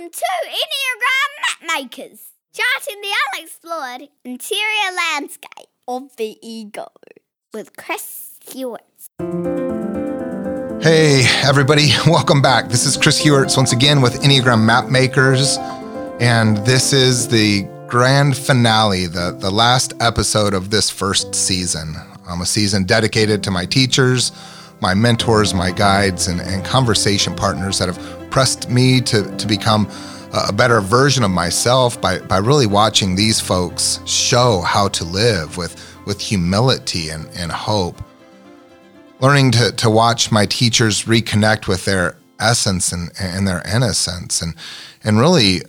Welcome to Enneagram Mapmakers, charting the unexplored interior landscape of the ego with Chris Hewitt. Hey, everybody, welcome back. This is Chris Hewitt once again with Enneagram Mapmakers, and this is the grand finale, the, the last episode of this first season. Um, a season dedicated to my teachers, my mentors, my guides, and, and conversation partners that have pressed me to, to become a better version of myself by, by really watching these folks show how to live with, with humility and, and hope. Learning to, to watch my teachers reconnect with their essence and, and their innocence and, and really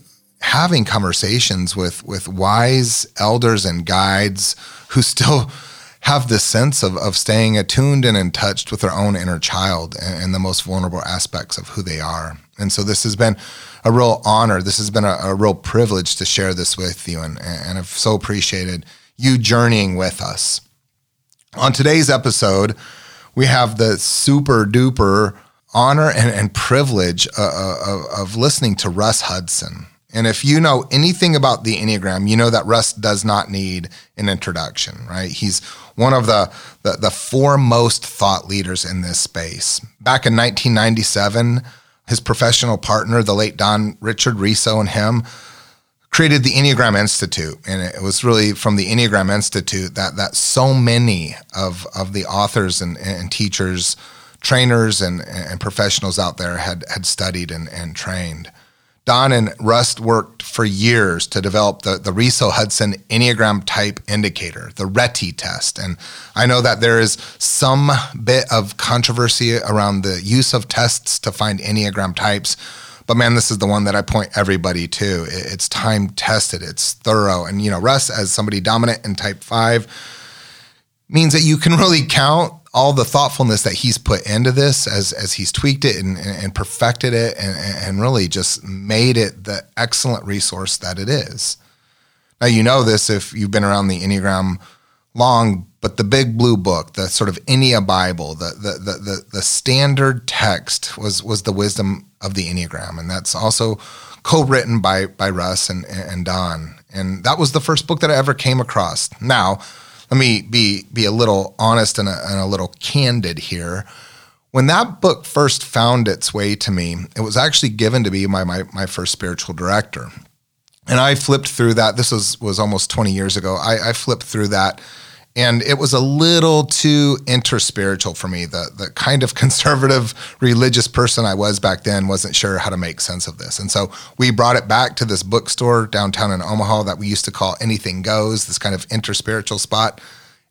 having conversations with, with wise elders and guides who still have this sense of, of staying attuned and in touch with their own inner child and, and, the most vulnerable aspects of who they are. And so this has been a real honor. This has been a, a real privilege to share this with you. And, and I've so appreciated you journeying with us. On today's episode, we have the super duper honor and, and privilege uh, uh, of, of listening to Russ Hudson. And if you know anything about the Enneagram, you know that Russ does not need an introduction, right? He's one of the, the, the foremost thought leaders in this space. Back in 1997, his professional partner, the late Don Richard Riso, and him created the Enneagram Institute. And it was really from the Enneagram Institute that, that so many of, of the authors and, and teachers, trainers, and, and professionals out there had, had studied and, and trained. Don and Russ worked for years to develop the, the Riso Hudson Enneagram Type Indicator, the RHETI test. And I know that there is some bit of controversy around the use of tests to find Enneagram types. But man, this is the one that I point everybody to. It's time tested, it's thorough. And, you know, Russ, as somebody dominant in type five, means that you can really count all the thoughtfulness that he's put into this as as he's tweaked it and, and perfected it and, and really just made it the excellent resource that it is. Now you know this if you've been around the Enneagram long, but the big blue book, the sort of Ennea Bible, the the the the, the standard text was was the wisdom of the Enneagram, and that's also co-written by by Russ and and Don, and that was the first book that I ever came across. Now let me be be a little honest and a, and a little candid here. When that book first found its way to me, it was actually given to me by my, my first spiritual director. And I flipped through that. This was, was almost 20 years ago. I, I flipped through that and it was a little too interspiritual for me. The the kind of conservative religious person I was back then wasn't sure how to make sense of this, and so we brought it back to this bookstore downtown in Omaha that we used to call Anything Goes, this kind of interspiritual spot.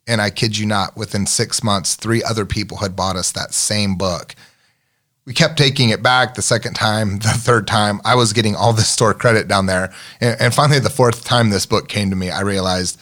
And I kid you not, within six months, three other people had bought us that same book. We kept taking it back the second time, the third time. I was getting all this store credit down there. And, and finally, the fourth time this book came to me, I realized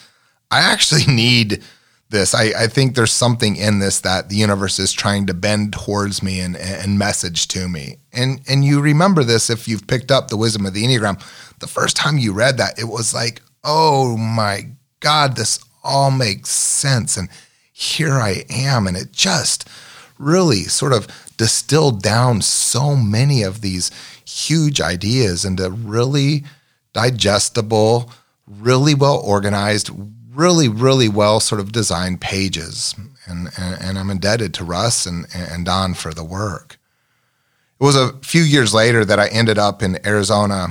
I actually need this. I, I think there's something in this that the universe is trying to bend towards me and, and message to me. And and you remember this if you've picked up the wisdom of the Enneagram. The first time you read that, it was like, oh my God, this all makes sense. And here I am. And it just really sort of distilled down so many of these huge ideas into really digestible, really well organized, really, really well sort of designed pages. And, and, and I'm indebted to Russ and, and Don for the work. It was a few years later that I ended up in Arizona.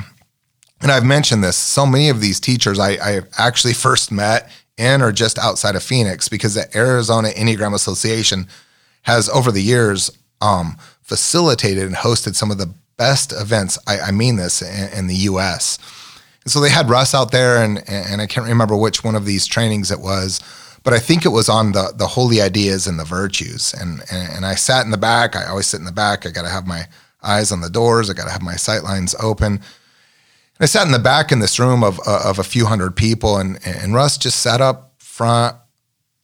And I've mentioned this. So many of these teachers I, I actually first met in or just outside of Phoenix because the Arizona Enneagram Association has over the years um, facilitated and hosted some of the best events. I, I mean this in, in the U.S. So they had Russ out there, and and I can't remember which one of these trainings it was, but I think it was on the the holy ideas and the virtues. And and, and I sat in the back. I always sit in the back. I got to have my eyes on the doors. I got to have my sight lines open. And I sat in the back in this room of uh, of a few hundred people, and and Russ just sat up front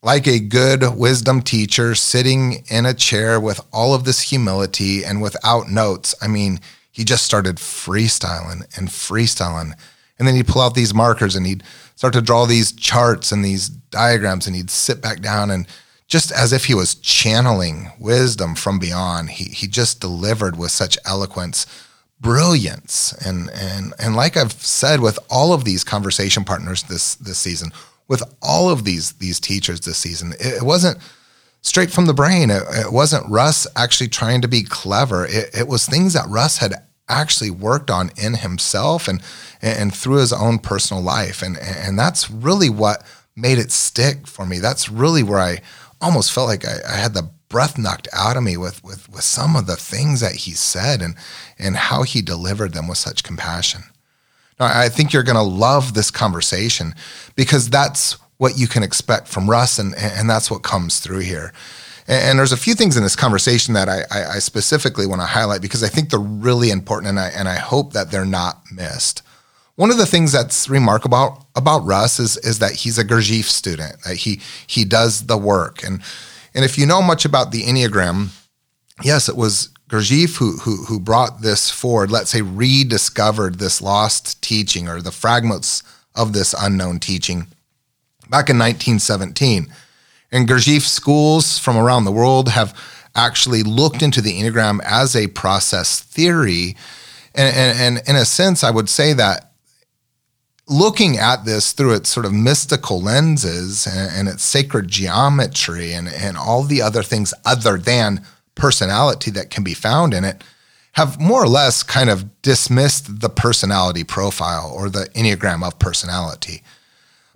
like a good wisdom teacher, sitting in a chair with all of this humility and without notes. I mean, he just started freestyling and freestyling. And then he'd pull out these markers and he'd start to draw these charts and these diagrams and he'd sit back down and just as if he was channeling wisdom from beyond, he, he just delivered with such eloquence brilliance. And and and like I've said with all of these conversation partners this this season, with all of these these teachers this season, it, it wasn't straight from the brain. It, it, wasn't Russ actually trying to be clever. It, it was things that Russ had actually worked on in himself and and through his own personal life. And and that's really what made it stick for me. That's really where I almost felt like I, I had the breath knocked out of me with, with, with some of the things that he said and, and how he delivered them with such compassion. Now, I think you're going to love this conversation because that's what you can expect from Russ, and, and that's what comes through here. And, and there's a few things in this conversation that I, I, I specifically want to highlight because I think they're really important, and I, and I hope that they're not missed. One of the things that's remarkable about Russ is, is that he's a Gurdjieff student. That he he does the work, and and if you know much about the Enneagram, yes, it was Gurdjieff who, who, who brought this forward, let's say rediscovered this lost teaching or the fragments of this unknown teaching back in 1917. And Gurdjieff schools from around the world have actually looked into the Enneagram as a process theory. And, and, and in a sense, I would say that looking at this through its sort of mystical lenses and, and, its sacred geometry and, and all the other things other than personality that can be found in it have more or less kind of dismissed the personality profile or the enneagram of personality.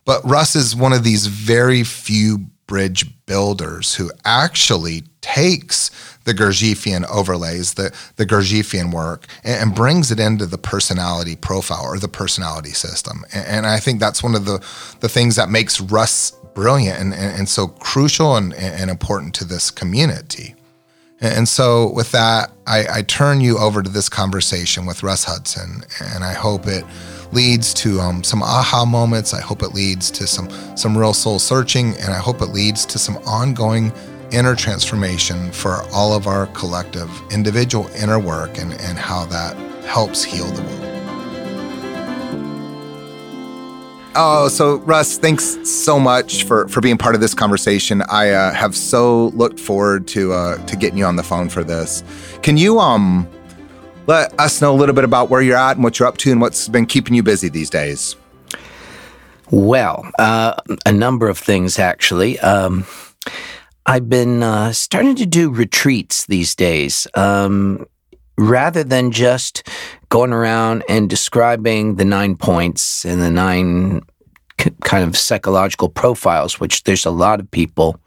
But Russ is one of these very few bridge builders who actually takes the Gurdjieffian overlays, the, the Gurdjieffian work, and, and, brings it into the personality profile or the personality system. And, and, I think that's one of the, the things that makes Russ brilliant and, and, and so crucial and, and important to this community. And so, with that, I, I turn you over to this conversation with Russ Hudson, and I hope it leads to um, some aha moments. I hope it leads to some some real soul searching, and I hope it leads to some ongoing inner transformation for all of our collective individual inner work and, and how that helps heal the world. Oh, so Russ, thanks so much for, for being part of this conversation. I uh, have so looked forward to uh, to getting you on the phone for this. Can you um let us know a little bit about where you're at and what you're up to and what's been keeping you busy these days? Well, uh, a number of things actually. Um, I've been uh, starting to do retreats these days. Um, rather than just going around and describing the nine points and the nine c- kind of psychological profiles, which there's a lot of people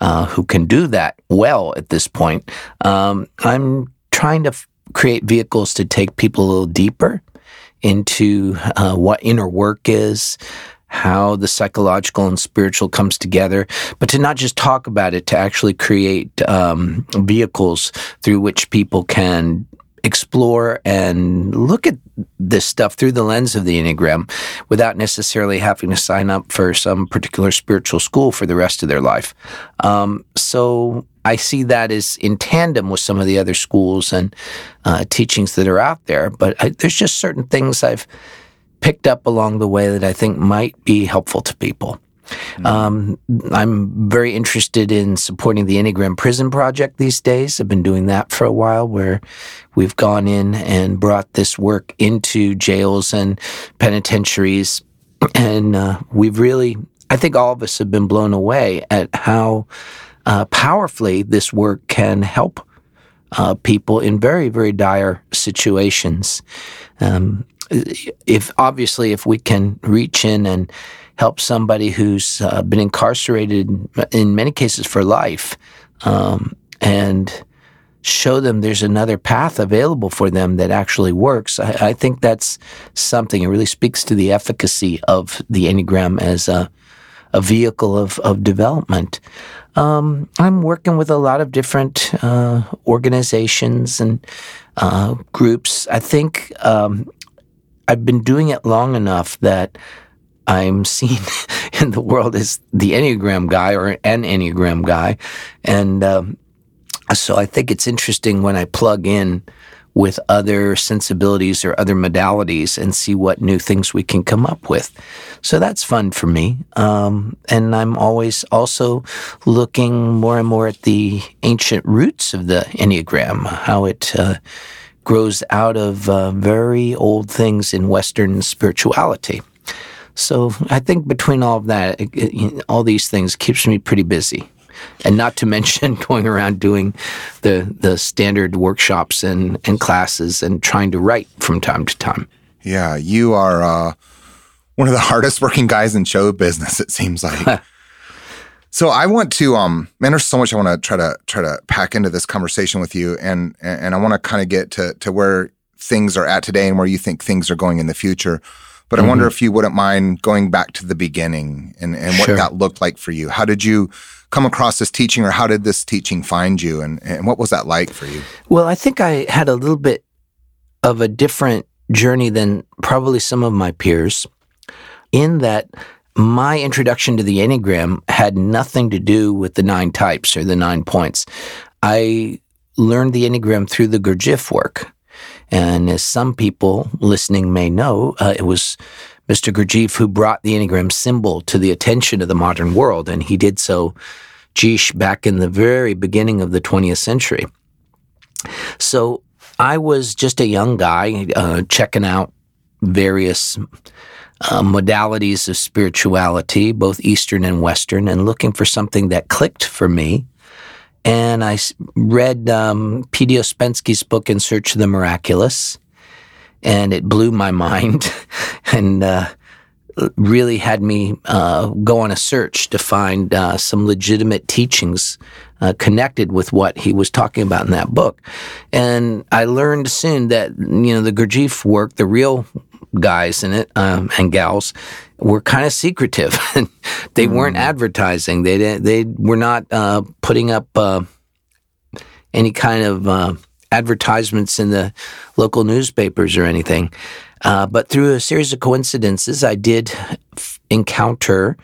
uh, who can do that well at this point, um, I'm trying to f- create vehicles to take people a little deeper into uh, what inner work is, how the psychological and spiritual comes together, but to not just talk about it, to actually create um, vehicles through which people can explore and look at this stuff through the lens of the Enneagram without necessarily having to sign up for some particular spiritual school for the rest of their life. Um, so I see that as in tandem with some of the other schools and uh, teachings that are out there. But I, there's just certain things I've picked up along the way that I think might be helpful to people. Mm-hmm. Um, I'm very interested in supporting the Enneagram Prison Project these days. I've been doing that for a while, where we've gone in and brought this work into jails and penitentiaries. And uh, we've really, I think all of us have been blown away at how uh, powerfully this work can help uh, people in very, very dire situations. Um, if obviously if we can reach in and help somebody who's uh, been incarcerated in many cases for life um, and show them there's another path available for them that actually works. I, I, think that's something it really speaks to the efficacy of the enneagram as a, a vehicle of, of development. Um, i'm working with a lot of different uh, organizations and uh, groups. I think um, I've been doing it long enough that I'm seen in the world as the Enneagram guy or an Enneagram guy. And um, so I think it's interesting when I plug in with other sensibilities or other modalities and see what new things we can come up with. So that's fun for me. Um, and I'm always also looking more and more at the ancient roots of the Enneagram, how it uh, grows out of uh, very old things in Western spirituality. So I think between all of that, it, it, all these things keeps me pretty busy. And not to mention going around doing the, the standard workshops and, and classes and trying to write from time to time. Yeah, you are uh, one of the hardest working guys in show business, it seems like. so I want to um man, there's so much I want to try to try to pack into this conversation with you and and I want to kind of get to to where things are at today and where you think things are going in the future. But I mm-hmm. wonder if you wouldn't mind going back to the beginning and, and what sure. that looked like for you. How did you come across this teaching or how did this teaching find you and, and what was that like for you? Well, I think I had a little bit of a different journey than probably some of my peers in that my introduction to the Enneagram had nothing to do with the nine types or the nine points. I learned the Enneagram through the Gurdjieff work. And as some people listening may know, uh, it was Mr. Gurdjieff who brought the Enneagram symbol to the attention of the modern world. And he did so, geesh, back in the very beginning of the 20th century. So I was just a young guy uh, checking out various uh, modalities of spirituality, both Eastern and Western, and looking for something that clicked for me and I read um, P.D. Ouspensky's book, In Search of the Miraculous, and it blew my mind and uh, really had me uh, go on a search to find uh, some legitimate teachings uh, connected with what he was talking about in that book. And I learned soon that, you know, the Gurdjieff work, the real guys in it um, and gals were kind of secretive. they mm. weren't advertising. They they were not uh, putting up uh, any kind of uh, advertisements in the local newspapers or anything. Uh, but through a series of coincidences, I did f- encounter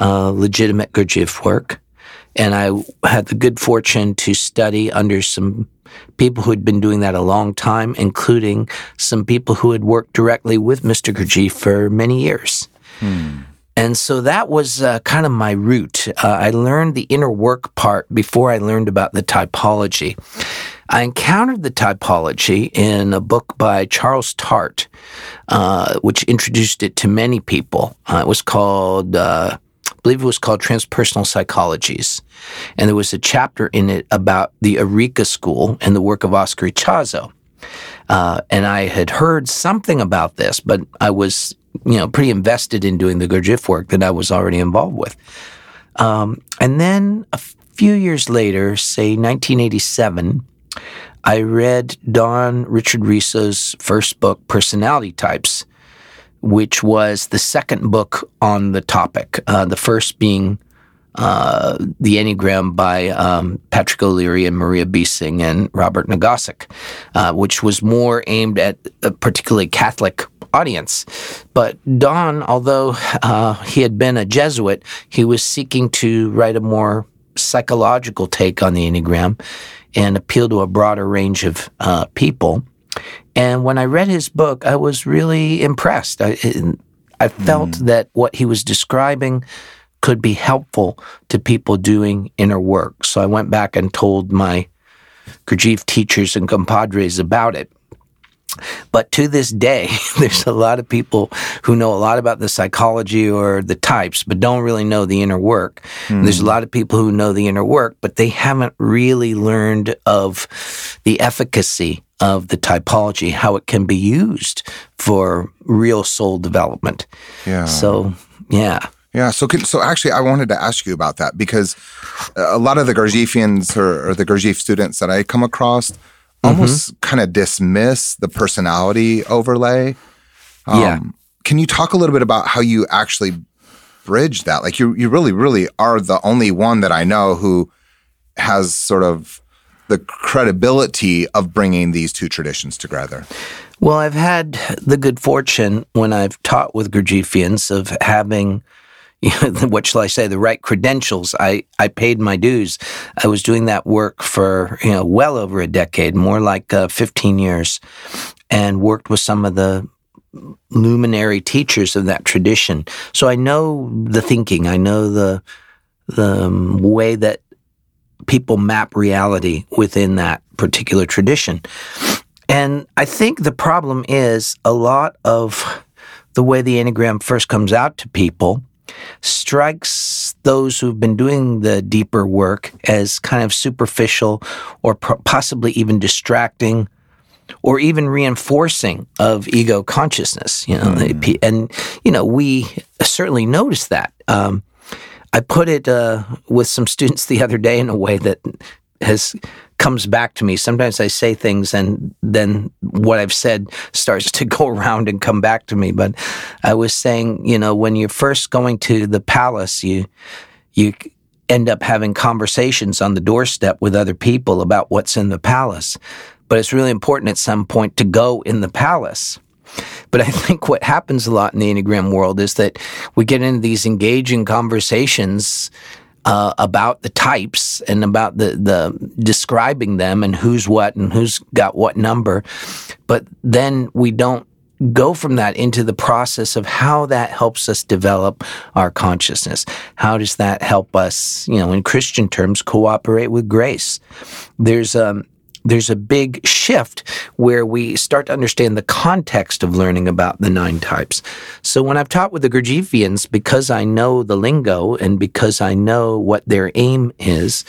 uh, legitimate Gurdjieff work, and I had the good fortune to study under some people who had been doing that a long time, including some people who had worked directly with Mr. Gurdjieff for many years. Hmm. And so that was uh, kind of my route. Uh, I learned the inner work part before I learned about the typology. I encountered the typology in a book by Charles Tart, uh, which introduced it to many people. Uh, it was called, uh, believe it was called Transpersonal Psychologies. And there was a chapter in it about the Arica School and the work of Oscar Ichazo. Uh, and I had heard something about this, but I was you know, pretty invested in doing the Gurdjieff work that I was already involved with. Um, and then a few years later, say 1987, I read Don Richard Riso's first book, Personality Types, which was the second book on the topic. Uh, the first being uh, The Enneagram by um, Patrick O'Leary and Maria Beesing and Robert Nogosek, uh, which was more aimed at a particularly Catholic audience. But Don, although uh, he had been a Jesuit, he was seeking to write a more psychological take on the Enneagram and appeal to a broader range of uh, people. And when I read his book, I was really impressed. I, I felt mm. that what he was describing could be helpful to people doing inner work. So I went back and told my Gurdjieff teachers and compadres about it. But to this day, there's a lot of people who know a lot about the psychology or the types, but don't really know the inner work. Mm. There's a lot of people who know the inner work, but they haven't really learned of the efficacy of the typology, how it can be used for real soul development. Yeah. So, yeah. Yeah. So, so actually, I wanted to ask you about that because a lot of the Gurdjieffians or, or the Gurdjieff students that I come across, almost mm-hmm. kind of dismiss the personality overlay. Um, yeah. Can you talk a little bit about how you actually bridge that? Like you, you really, really are the only one that I know who has sort of the credibility of bringing these two traditions together. Well, I've had the good fortune when I've taught with Gurdjieffians of having what shall I say, the right credentials. I, I paid my dues. I was doing that work for, you know, well over a decade, more like uh, 15 years, and worked with some of the luminary teachers of that tradition. So I know the thinking. I know the, the um, way that people map reality within that particular tradition. and I think the problem is a lot of the way the Enneagram first comes out to people strikes those who've been doing the deeper work as kind of superficial or possibly even distracting or even reinforcing of ego consciousness you know mm. and you know we certainly notice that um, i put it uh, with some students the other day in a way that has comes back to me. Sometimes I say things and then what I've said starts to go around and come back to me. But I was saying, you know, when you're first going to the palace, you you end up having conversations on the doorstep with other people about what's in the palace. But it's really important at some point to go in the palace. But I think what happens a lot in the Enneagram world is that we get into these engaging conversations uh, about the types and about the, the describing them and who's what and who's got what number. But then we don't go from that into the process of how that helps us develop our consciousness. How does that help us, you know, in Christian terms, cooperate with grace? There's um, there's a big shift where we start to understand the context of learning about the nine types. So when I've taught with the Gurdjieffians, because I know the lingo and because I know what their aim is,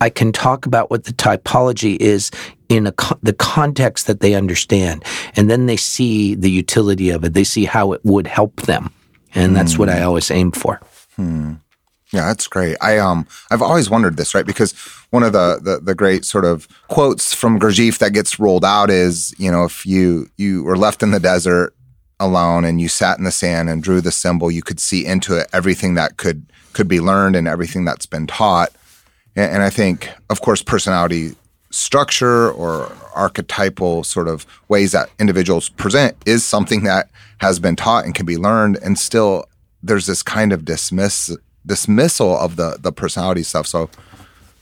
I can talk about what the typology is in a, the context that they understand. And then they see the utility of it. They see how it would help them. And that's mm. what I hmm. always aim for. Hmm. Yeah, that's great. I um I've always wondered this, right? Because one of the, the the, great sort of quotes from Gurdjieff that gets rolled out is, you know, if you you were left in the desert alone and you sat in the sand and drew the symbol, you could see into it everything that could could be learned and everything that's been taught. And, and I think, of course, personality structure or archetypal sort of ways that individuals present is something that has been taught and can be learned and still there's this kind of dismiss dismissal of the the personality stuff. So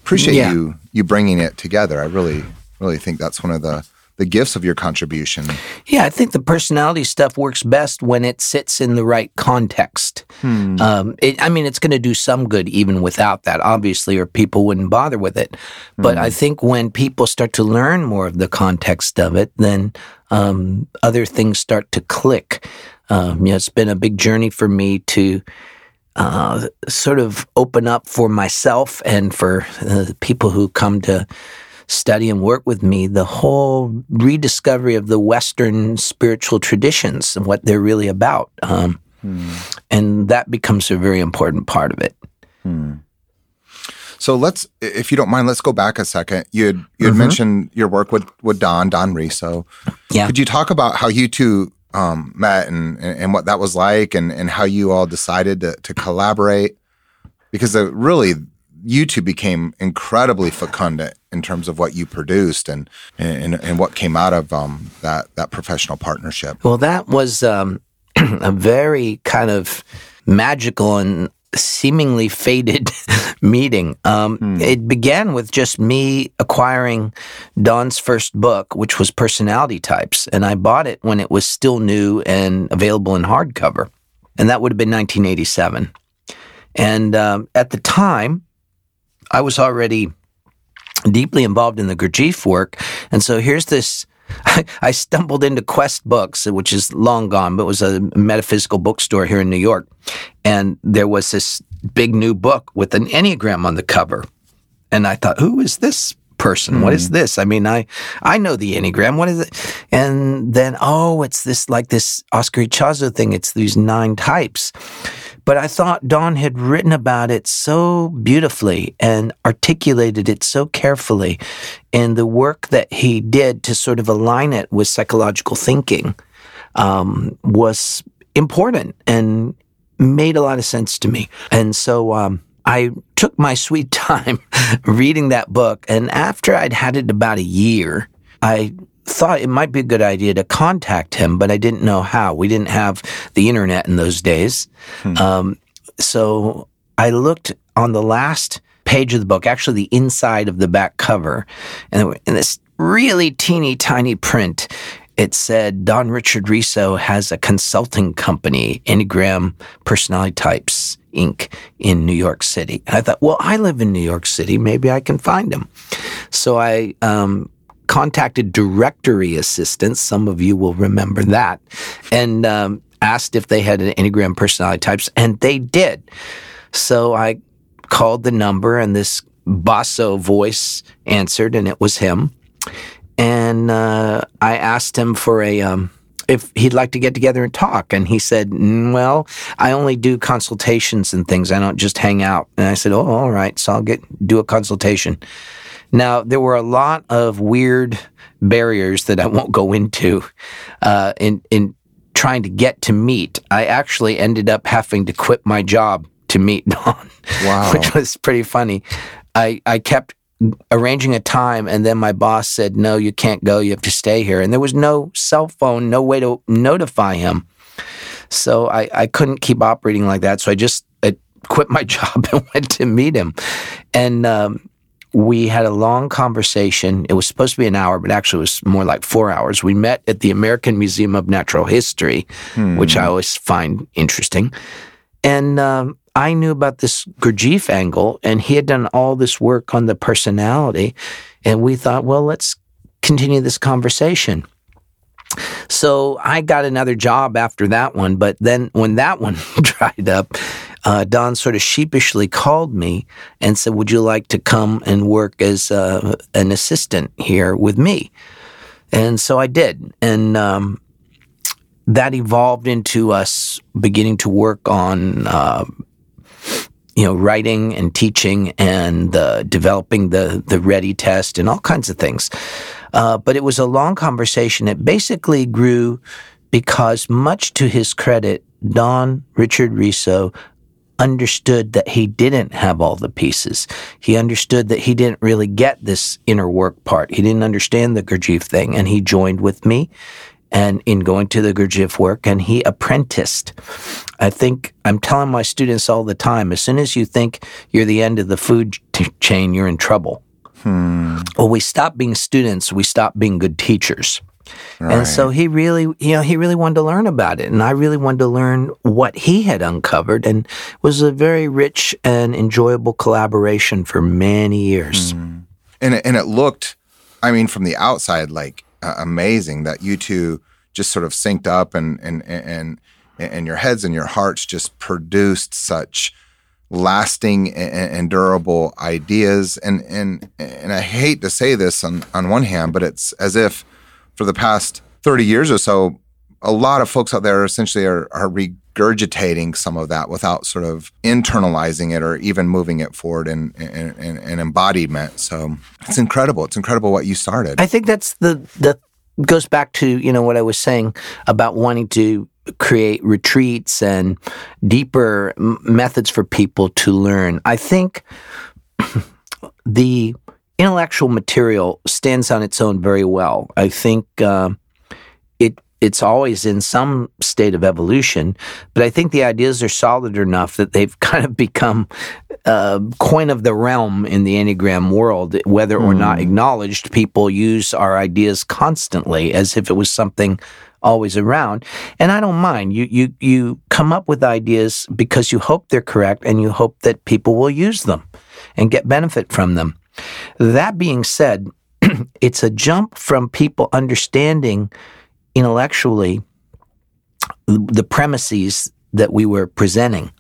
appreciate yeah. you you bringing it together. I really really think that's one of the the gifts of your contribution. Yeah, I think the personality stuff works best when it sits in the right context. Hmm. Um, it, I mean, it's going to do some good even without that, obviously, or people wouldn't bother with it. But hmm. I think when people start to learn more of the context of it, then um, other things start to click. Um, you know, it's been a big journey for me to uh, sort of open up for myself and for uh, people who come to study and work with me the whole rediscovery of the Western spiritual traditions and what they're really about. Um, hmm. And that becomes a very important part of it. Hmm. So let's, if you don't mind, let's go back a second. You had, you had mm-hmm. mentioned your work with, with Don, Don Riso. Yeah. Could you talk about how you two um, met and, and what that was like and, and how you all decided to, to collaborate because really you two became incredibly fecundant in terms of what you produced and and, and what came out of um, that that professional partnership. Well, that was um, a very kind of magical and seemingly faded meeting. Um, hmm. It began with just me acquiring Don's first book, which was Personality Types, and I bought it when it was still new and available in hardcover, and that would have been 1987. And um, at the time, I was already deeply involved in the Gurdjieff work, and so here's this I, stumbled into Quest Books, which is long gone, but it was a metaphysical bookstore here in New York. And there was this big new book with an Enneagram on the cover. And I thought, who is this person? Mm. What is hmm. this? I mean, I I know the Enneagram. What is it? And then, oh, it's this like this Oscar Ichazo thing. It's these nine types. But I thought Don had written about it so beautifully and articulated it so carefully. And the work that he did to sort of align it with psychological thinking um, was important and made a lot of sense to me. And so um, I took my sweet time reading that book. And after I'd had it about a year, I thought it might be a good idea to contact him, but I didn't know how. We didn't have the internet in those days. Hmm. Um, so I looked on the last page of the book, actually the inside of the back cover, and in this really teeny tiny print, it said Don Richard Riso has a consulting company, Enneagram Personality Types Inc. in New York City. And I thought, well, I live in New York City. Maybe I can find him. So I um, contacted directory assistants. Some of you will remember that, and um, asked if they had an Enneagram personality types, and they did. So I called the number, and this basso voice answered, and it was him. And uh, I asked him for a um, if he'd like to get together and talk. And he said, "Mm, Well, I only do consultations and things. I don't just hang out. And I said, Oh, all right. So I'll get do a consultation. Now, there were a lot of weird barriers that I won't go into uh, in, in trying to get to meet. I actually ended up having to quit my job to meet Don, Wow. which was pretty funny. I, I kept arranging a time and then my boss said no you can't go you have to stay here and there was no cell phone no way to notify him so i, I couldn't keep operating like that so i just I quit my job and went to meet him and um, we had a long conversation it was supposed to be an hour but actually it was more like four hours we met at the american museum of natural history which i always find interesting and um, I knew about this Gurdjieff angle, and he had done all this work on the personality. And we thought, well, let's continue this conversation. So I got another job after that one. But then when that one dried up, uh, Don sort of sheepishly called me and said, Would you like to come and work as uh, an assistant here with me? And so I did. And um, that evolved into us beginning to work on uh, you know writing and teaching and uh, developing the the RHETI test and all kinds of things uh, but it was a long conversation it basically grew because much to his credit don richard riso understood that he didn't have all the pieces. He understood that he didn't really get this inner work part. He didn't understand the Gurdjieff thing, and he joined with me and in going to the Gurdjieff work, and he apprenticed. I think I'm telling my students all the time: as soon as you think you're the end of the food t- chain, you're in trouble. Hmm. Well, we stop being students. We stop being good teachers. And so he really, you know, he really wanted to learn about it. And I really wanted to learn what he had uncovered and it was a very rich and enjoyable collaboration for many years. and it, and it looked, I mean, from the outside, like uh, amazing that you two just sort of synced up and and and and your heads and your hearts just produced such lasting and, and durable ideas. And and and I hate to say this on on one hand, but it's as if for the past thirty years or so, a lot of folks out there essentially are are regurgitating some of that without sort of internalizing it or even moving it forward in in, in, in embodiment. So it's incredible. It's incredible what you started. I think that's the the goes back to you know what I was saying about wanting to create retreats and deeper m- methods for people to learn. I think the intellectual material stands on its own very well. I think uh, it it's always in some state of evolution, but I think the ideas are solid enough that they've kind of become uh, coin of the realm in the Enneagram world. Whether or not acknowledged, people use our ideas constantly as if it was something always around. And I don't mind. You you you come up with ideas because you hope they're correct and you hope that people will use them and get benefit from them. That being said, it's a jump from people understanding intellectually the premises that we were presenting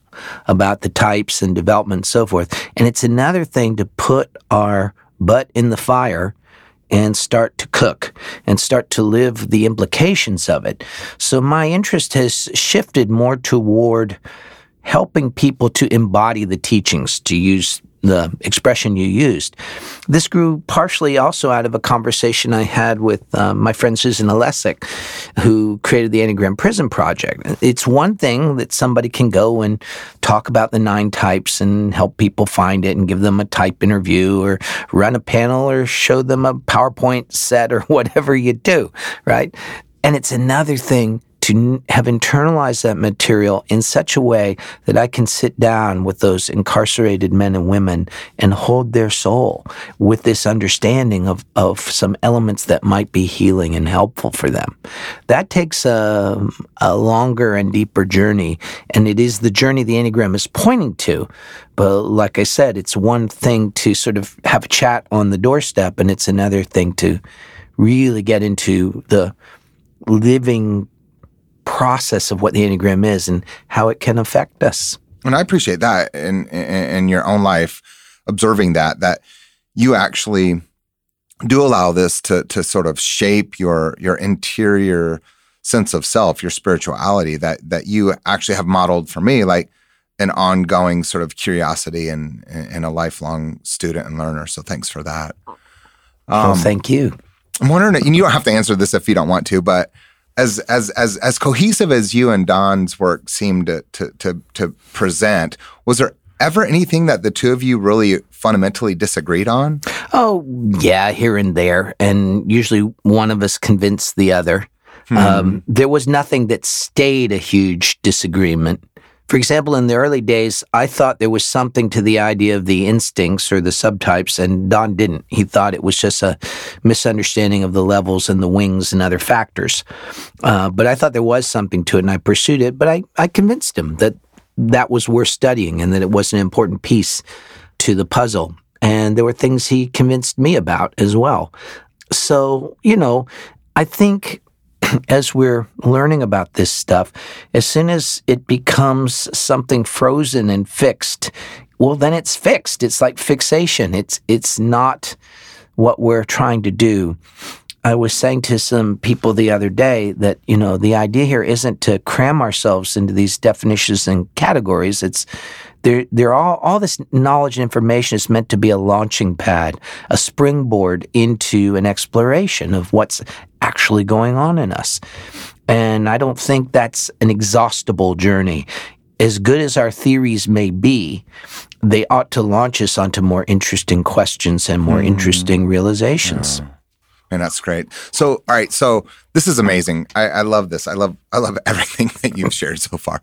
about the types and development and so forth. And it's another thing to put our butt in the fire and start to cook and start to live the implications of it. So my interest has shifted more toward helping people to embody the teachings, to use the expression you used. This grew partially also out of a conversation I had with uh, my friend Susan Olesek, who created the Enneagram Prison Project. It's one thing that somebody can go and talk about the nine types and help people find it and give them a type interview or run a panel or show them a PowerPoint set or whatever you do, right? And it's another thing to have internalized that material in such a way that I can sit down with those incarcerated men and women and hold their soul with this understanding of, of some elements that might be healing and helpful for them. That takes a, a longer and deeper journey, and it is the journey the Enneagram is pointing to. But like I said, it's one thing to sort of have a chat on the doorstep, and it's another thing to really get into the living process of what the Enneagram is and how it can affect us. And I appreciate that in, in, in your own life, observing that, that you actually do allow this to, to sort of shape your, your interior sense of self, your spirituality that, that you actually have modeled for me, like an ongoing sort of curiosity and, and a lifelong student and learner. So thanks for that. Um, well, thank you. I'm wondering, and you don't have to answer this if you don't want to, but as as as as cohesive as you and Don's work seemed to to to, to present, was there ever anything that the two of you really fundamentally disagreed on? Oh, yeah, here and there. And usually one of us convinced the other. Hmm. Um, there was nothing that stayed a huge disagreement. For example, in the early days, I thought there was something to the idea of the instincts or the subtypes, and Don didn't. He thought it was just a misunderstanding of the levels and the wings and other factors. Uh, but I thought there was something to it, and I pursued it. But I, I convinced him that that was worth studying and that it was an important piece to the puzzle. And there were things he convinced me about as well. So, you know, I think as we're learning about this stuff, as soon as it becomes something frozen and fixed, well, then it's fixed. It's like fixation. It's it's not what we're trying to do. I was saying to some people the other day that, you know, the idea here isn't to cram ourselves into these definitions and categories. It's they're, they're all, all this knowledge and information is meant to be a launching pad, a springboard into an exploration of what's actually going on in us. And I don't think that's an exhaustible journey. As good as our theories may be, they ought to launch us onto more interesting questions and more mm. interesting realizations. Yeah. And that's great. So, all right. So this is amazing. I, I, love this. I love I love everything that you've shared so far.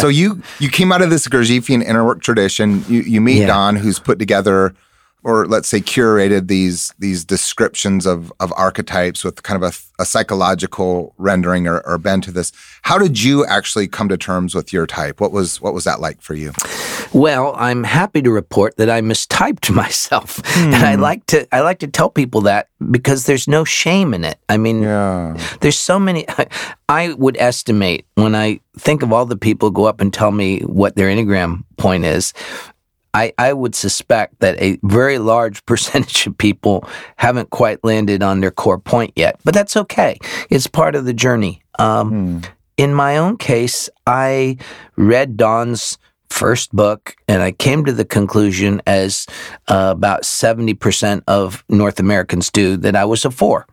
so you you came out of this Gurdjieffian inner work tradition. You you meet yeah. Don, who's put together or let's say curated these these descriptions of of archetypes with kind of a, a psychological rendering or, or bend to this. How did you actually come to terms with your type? What was what was that like for you? Well, I'm happy to report that I mistyped myself, hmm. and I like to I like to tell people that because there's no shame in it. I mean, yeah. there's so many. I would estimate when I think of all the people go up and tell me what their enneagram point is. I, I would suspect that a very large percentage of people haven't quite landed on their core point yet, but that's okay. It's part of the journey. Um, hmm. In my own case, I read Don's first book, and I came to the conclusion, as uh, about 70% of North Americans do, that I was a four.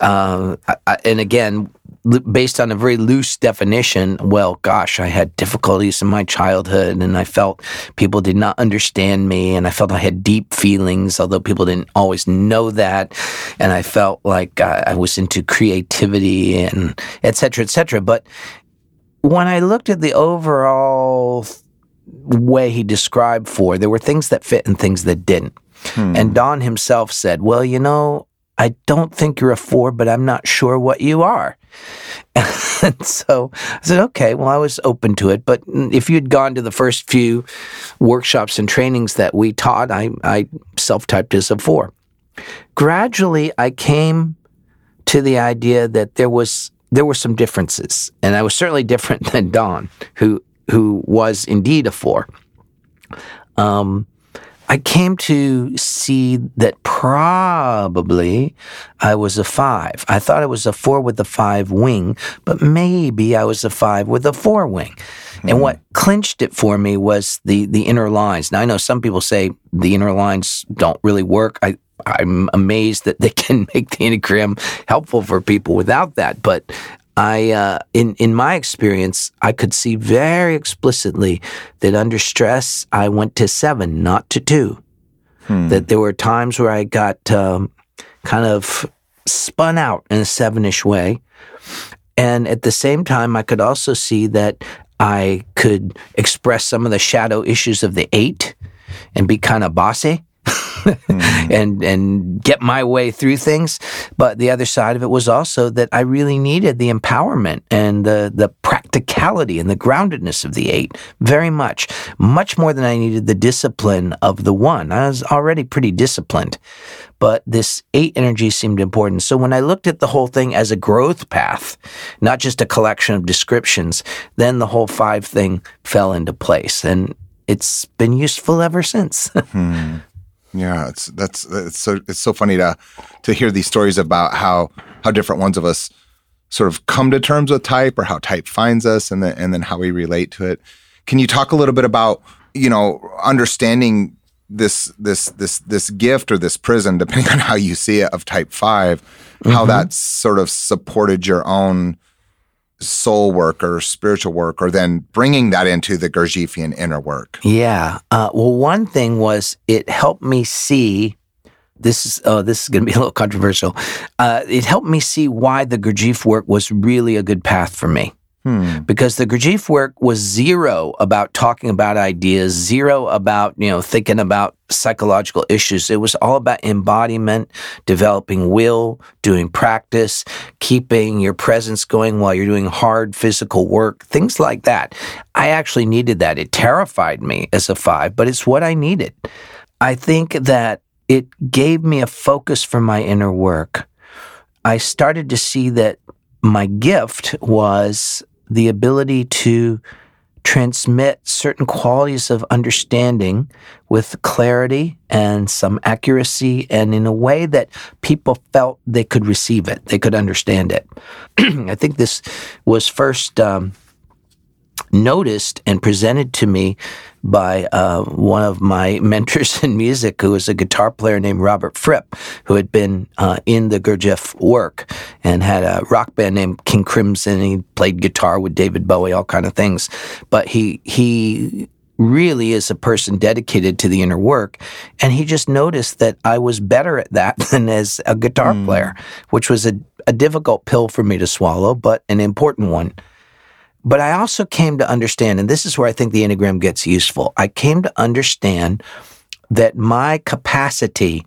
Uh, I, and again, based on a very loose definition, well, gosh, I had difficulties in my childhood and I felt people did not understand me and I felt I had deep feelings, although people didn't always know that. And I felt like I was into creativity and et cetera, et cetera. But when I looked at the overall way he described four, there were things that fit and things that didn't. Hmm. And Don himself said, well, you know, I don't think you're a four, but I'm not sure what you are. and so I said, okay, well, I was open to it. But if you'd gone to the first few workshops and trainings that we taught, I, I self typed as a four. Gradually, I came to the idea that there was there were some differences, and I was certainly different than Don, who who was indeed a four. Um, I came to see that probably I was a five. I thought I was a four with a five wing, but maybe I was a five with a four wing. Mm-hmm. And what clinched it for me was the the inner lines. Now I know some people say the inner lines don't really work. I I'm amazed that they can make the Enneagram helpful for people without that. But I, uh, in in my experience, I could see very explicitly that under stress, I went to seven, not to two. Hmm. That there were times where I got um, kind of spun out in a sevenish way, and at the same time, I could also see that I could express some of the shadow issues of the eight and be kind of bossy mm. and and get my way through things. But the other side of it was also that I really needed the empowerment and the the practicality and the groundedness of the eight very much, much more than I needed the discipline of the one. I was already pretty disciplined, but this eight energy seemed important. So when I looked at the whole thing as a growth path, not just a collection of descriptions, then the whole five thing fell into place, and it's been useful ever since. hmm. Yeah, it's that's it's so it's so funny to to hear these stories about how how different ones of us sort of come to terms with type or how type finds us and then and then how we relate to it. Can you talk a little bit about, you know, understanding this this this this gift or this prison, depending on how you see it, of type 5 mm-hmm. how that sort of supported your own soul work or spiritual work, or then bringing that into the Gurdjieffian inner work? Yeah. Uh, well, one thing was it helped me see. This is oh, this is going to be a little controversial. Uh, it helped me see why the Gurdjieff work was really a good path for me. Hmm. Because the Gurdjieff work was zero about talking about ideas, zero about, you know, thinking about psychological issues. It was all about embodiment, developing will, doing practice, keeping your presence going while you're doing hard physical work, things like that. I actually needed that. It terrified me as a five, but it's what I needed. I think that it gave me a focus for my inner work. I started to see that my gift was the ability to transmit certain qualities of understanding with clarity and some accuracy and in a way that people felt they could receive it, they could understand it. I think this was first um, noticed and presented to me by uh, one of my mentors in music, who was a guitar player named Robert Fripp, who had been uh, in the Gurdjieff work and had a rock band named King Crimson. He played guitar with David Bowie, all kind of things. But he he really is a person dedicated to the inner work. And he just noticed that I was better at that than as a guitar mm. player, which was a, a difficult pill for me to swallow, but an important one. But I also came to understand, and this is where I think the Enneagram gets useful. I came to understand that my capacity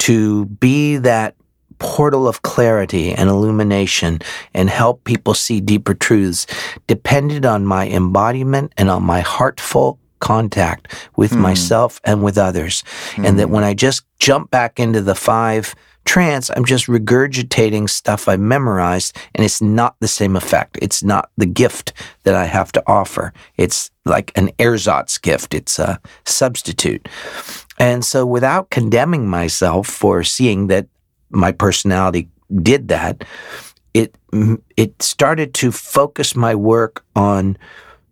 to be that portal of clarity and illumination and help people see deeper truths depended on my embodiment and on my heartful contact with mm. myself and with others. Mm. And that hmm. when I just jump back into the five trance, I'm just regurgitating stuff I memorized, and it's not the same effect. It's not the gift that I have to offer. It's like an ersatz gift, it's a substitute. And so, without condemning myself for seeing that my personality did that, it, it started to focus my work on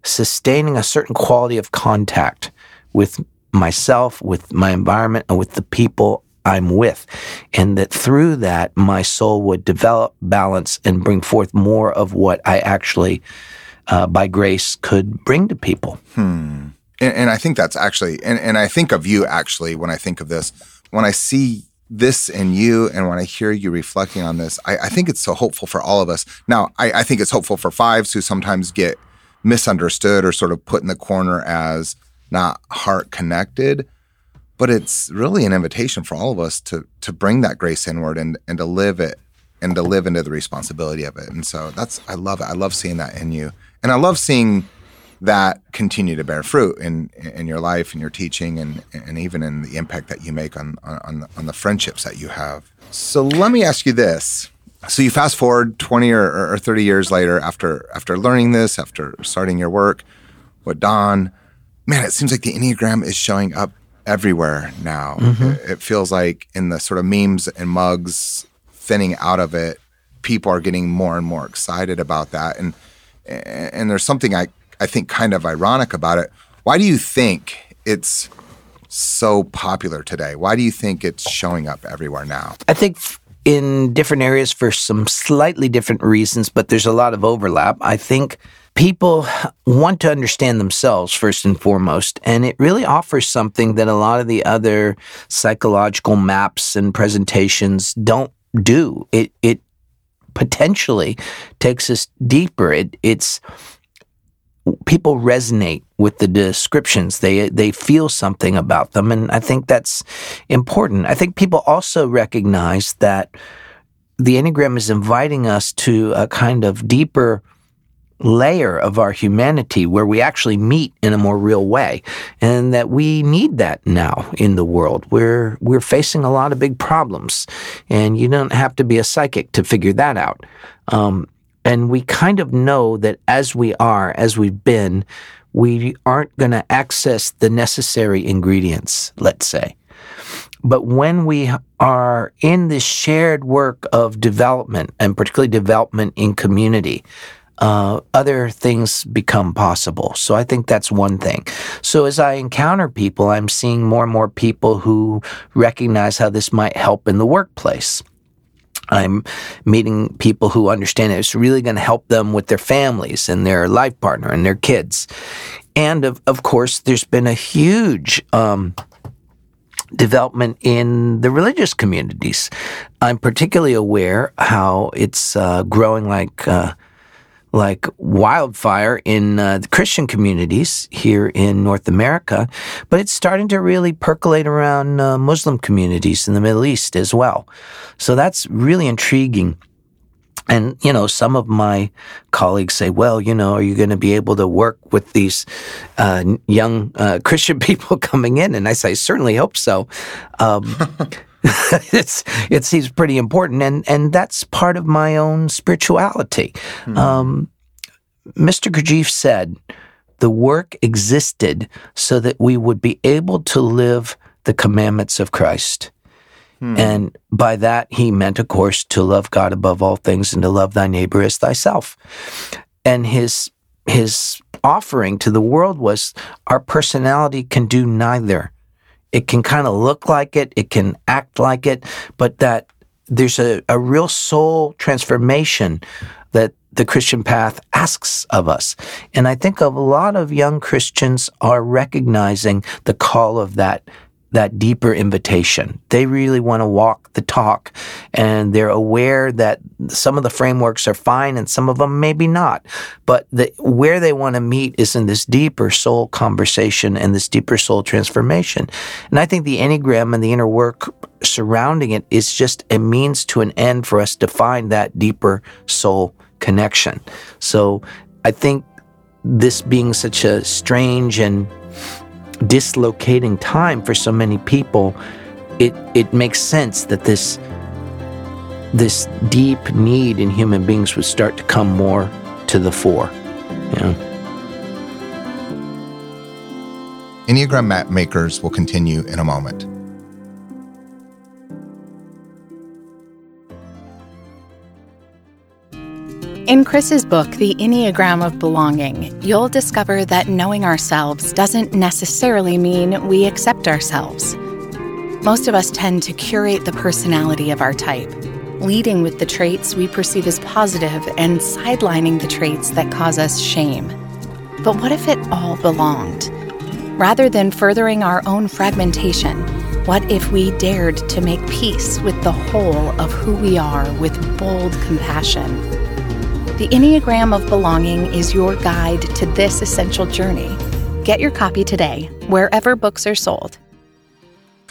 sustaining a certain quality of contact with myself, with my environment, and with the people I'm with. And that through that, my soul would develop balance and bring forth more of what I actually, uh, by grace, could bring to people. Hmm. And, and I think that's actually, and, and I think of you actually when I think of this, when I see this in you and when I hear you reflecting on this, I, I think it's so hopeful for all of us. Now, I, I think it's hopeful for fives who sometimes get misunderstood or sort of put in the corner as not heart connected but it's really an invitation for all of us to to bring that grace inward and and to live it and to live into the responsibility of it. And so that's I love it. I love seeing that in you, and I love seeing that continue to bear fruit in in your life and your teaching and and even in the impact that you make on on on the friendships that you have. So let me ask you this. So you fast forward 20 or, or 30 years later after after learning this, after starting your work with Don, man, it seems like the Enneagram is showing up everywhere now. Mm-hmm. It, it feels like in the sort of memes and mugs thinning out of it, people are getting more and more excited about that. And and there's something I I think kind of ironic about it. Why do you think it's so popular today? Why do you think it's showing up everywhere now? I think in different areas for some slightly different reasons, but there's a lot of overlap. I think people want to understand themselves first and foremost. And it really offers something that a lot of the other psychological maps and presentations don't do. It, it potentially takes us deeper. It, it's people resonate with the descriptions. They they feel something about them, and I think that's important. I think people also recognize that the Enneagram is inviting us to a kind of deeper layer of our humanity where we actually meet in a more real way and that we need that now in the world. We're we're facing a lot of big problems and you don't have to be a psychic to figure that out. Um, and we kind of know that as we are as we've been we aren't going to access the necessary ingredients let's say. But when we are in this shared work of development, and particularly development in community, uh, other things become possible. So I think that's one thing. So as I encounter people, I'm seeing more and more people who recognize how this might help in the workplace. I'm meeting people who understand it's really going to help them with their families and their life partner and their kids. And of, of course, there's been a huge um, development in the religious communities. I'm particularly aware how it's uh, growing like uh, like wildfire in uh, the Christian communities here in North America, but it's starting to really percolate around uh, Muslim communities in the Middle East as well. So that's really intriguing. And, you know, some of my colleagues say, well, you know, are you going to be able to work with these uh, young uh, Christian people coming in? And I say, I certainly hope so. Um, it's, it seems pretty important. And, and that's part of my own spirituality. Hmm. Um, Mr. Gurdjieff said, the work existed so that we would be able to live the commandments of Christ. Hmm. And by that, he meant, of course, to love God above all things and to love thy neighbor as thyself. And his, his offering to the world was our personality can do neither. It can kind of look like it, it can act like it, but that there's a, a real soul transformation that the Christian path asks of us. And I think a lot of young Christians are recognizing the call of that that deeper invitation. They really want to walk the talk and they're aware that some of the frameworks are fine and some of them maybe not. But the, where they want to meet is in this deeper soul conversation and this deeper soul transformation. And I think the Enneagram and the inner work surrounding it is just a means to an end for us to find that deeper soul connection. So I think this being such a strange and dislocating time for so many people, it it makes sense that this this deep need in human beings would start to come more to the fore. You know? Enneagram map makers will continue in a moment. In Chris's book, The Enneagram of Belonging, you'll discover that knowing ourselves doesn't necessarily mean we accept ourselves. Most of us tend to curate the personality of our type, leading with the traits we perceive as positive and sidelining the traits that cause us shame. But what if it all belonged? Rather than furthering our own fragmentation, what if we dared to make peace with the whole of who we are with bold compassion? The Enneagram of Belonging is your guide to this essential journey. Get your copy today, wherever books are sold.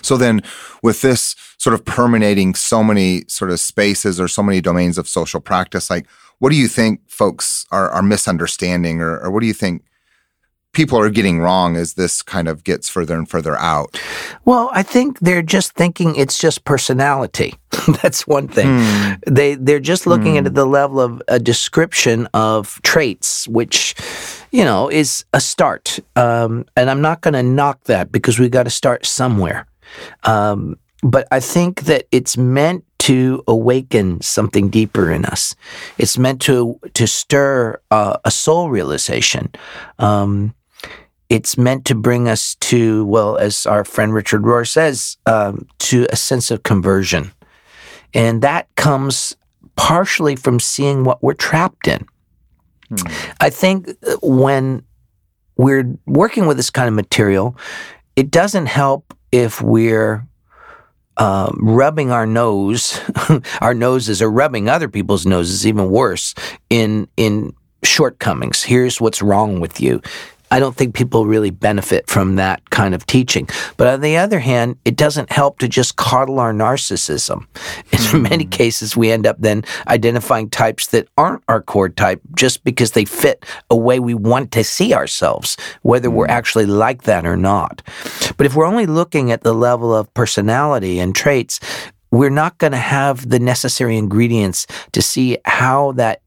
So then, with this sort of permeating so many sort of spaces or so many domains of social practice, like what do you think folks are, are misunderstanding, or, or what do you think people are getting wrong as this kind of gets further and further out? Well, I think they're just thinking it's just personality. That's one thing. Hmm. They they're just looking hmm. at the level of a description of traits, which you know is a start. Um, and I'm not going to knock that because we got to start somewhere. Um, but I think that it's meant to awaken something deeper in us. It's meant to to stir uh, a soul realization. Um, it's meant to bring us to, well, as our friend Richard Rohr says, um, to a sense of conversion. And that comes partially from seeing what we're trapped in. Hmm. I think uh, when we're working with this kind of material, it doesn't help if we're uh, rubbing our nose, our noses, or rubbing other people's noses, even worse, in in shortcomings. Here's what's wrong with you. I don't think people really benefit from that kind of teaching. But on the other hand, it doesn't help to just coddle our narcissism. In many hmm. cases, we end up then identifying types that aren't our core type just because they fit a way we want to see ourselves, whether we're hmm. actually like that or not. But if we're only looking at the level of personality and traits, we're not going to have the necessary ingredients to see how that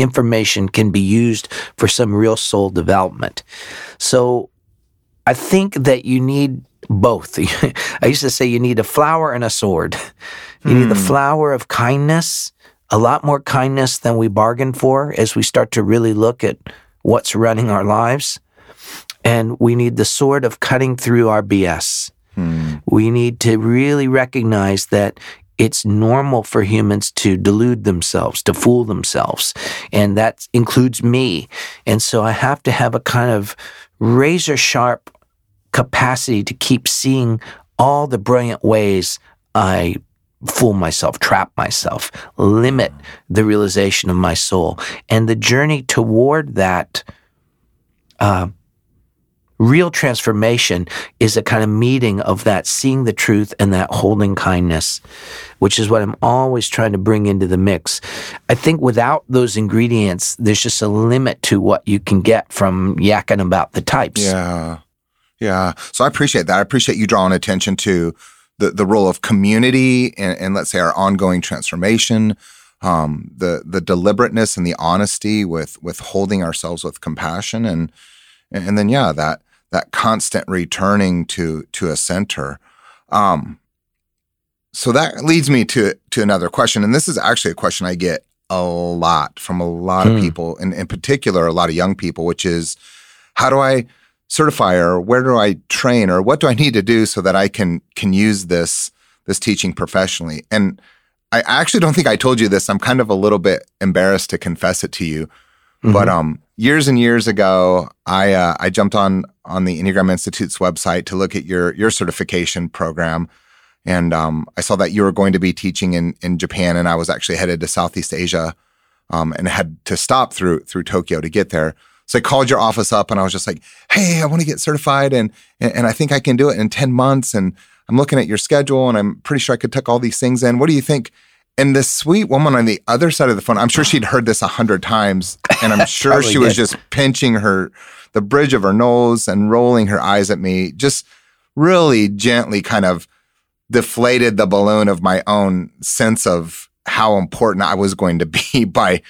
information can be used for some real soul development. So I think that you need both. I used to say you need a flower and a sword. You need the hmm. flower of kindness, a lot more kindness than we bargained for as we start to really look at what's running our lives. And we need the sword of cutting through our BS. Hmm. We need to really recognize that it's normal for humans to delude themselves, to fool themselves. And that includes me. And so I have to have a kind of razor sharp capacity to keep seeing all the brilliant ways I fool myself, trap myself, limit the realization of my soul. And the journey toward that uh, real transformation is a kind of meeting of that seeing the truth and that holding kindness, which is what I'm always trying to bring into the mix. I think without those ingredients, there's just a limit to what you can get from yakking about the types. Yeah. Yeah. So I appreciate that. I appreciate you drawing attention to the, the role of community and, and let's say our ongoing transformation. Um, the the deliberateness and the honesty with with holding ourselves with compassion and and then yeah that that constant returning to to a center. Um, so that leads me to to another question, and this is actually a question I get a lot from a lot hmm. of people, and in particular, a lot of young people, which is, how do I certify, or where do I train, or what do I need to do so that I can can use this this teaching professionally? And I actually don't think I told you this. I'm kind of a little bit embarrassed to confess it to you, mm-hmm. but um, years and years ago, I uh, I jumped on on the Enneagram Institute's website to look at your your certification program, and um, I saw that you were going to be teaching in in Japan, and I was actually headed to Southeast Asia, um, and had to stop through through Tokyo to get there. So I called your office up, and I was just like, "Hey, I want to get certified, and and I think I can do it in ten months." And I'm looking at your schedule, and I'm pretty sure I could tuck all these things in. What do you think? And this sweet woman on the other side of the phone, I'm sure she'd heard this a hundred times, and I'm sure she was just pinching her the bridge of her nose and rolling her eyes at me, just really gently kind of deflated the balloon of my own sense of how important I was going to be by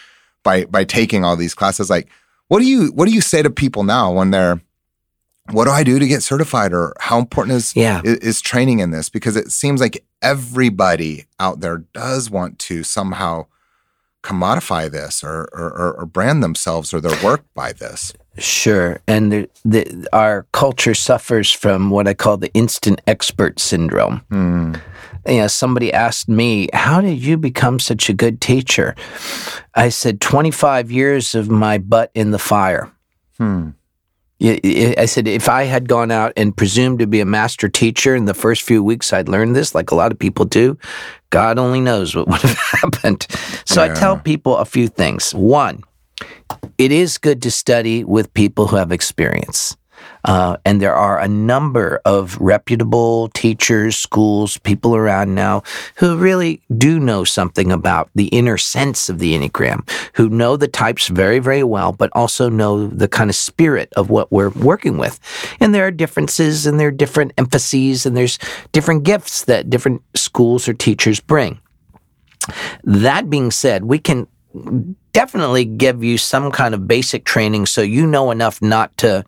by by taking all these classes. Like, what do you what do you say to people now when they're what do I do to get certified or how important is, yeah. is, is training in this? Because it seems like everybody out there does want to somehow commodify this or, or, or brand themselves or their work by this. Sure. And the, the, our culture suffers from what I call the instant expert syndrome. Mm. You know, somebody asked me, How did you become such a good teacher? I said, 25 years of my butt in the fire. Hmm. I said, if I had gone out and presumed to be a master teacher in the first few weeks I'd learned this, like a lot of people do, God only knows what would have happened. So yeah. I tell people a few things. One, it is good to study with people who have experience. Uh, and there are a number of reputable teachers, schools, people around now who really do know something about the inner sense of the Enneagram, who know the types very, very well, but also know the kind of spirit of what we're working with. And there are differences and there are different emphases and there's different gifts that different schools or teachers bring. That being said, we can definitely give you some kind of basic training so you know enough not to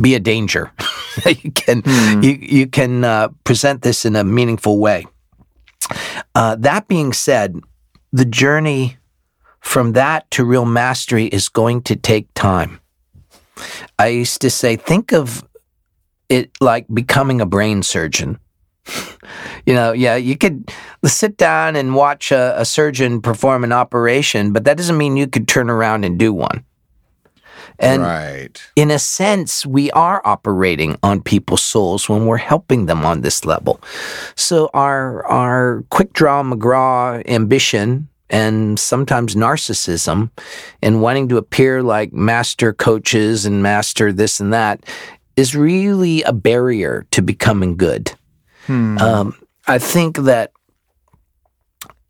be a danger. you can hmm. you you can uh, present this in a meaningful way. Uh, that being said, the journey from that to real mastery is going to take time. I used to say, think of it like becoming a brain surgeon you know, yeah, you could sit down and watch a, a, surgeon perform an operation, but that doesn't mean you could turn around and do one. And right. in a sense, we are operating on people's souls when we're helping them on this level. So our our quick draw McGraw ambition and sometimes narcissism and wanting to appear like master coaches and master this and that is really a barrier to becoming good. Hmm. Um, I think that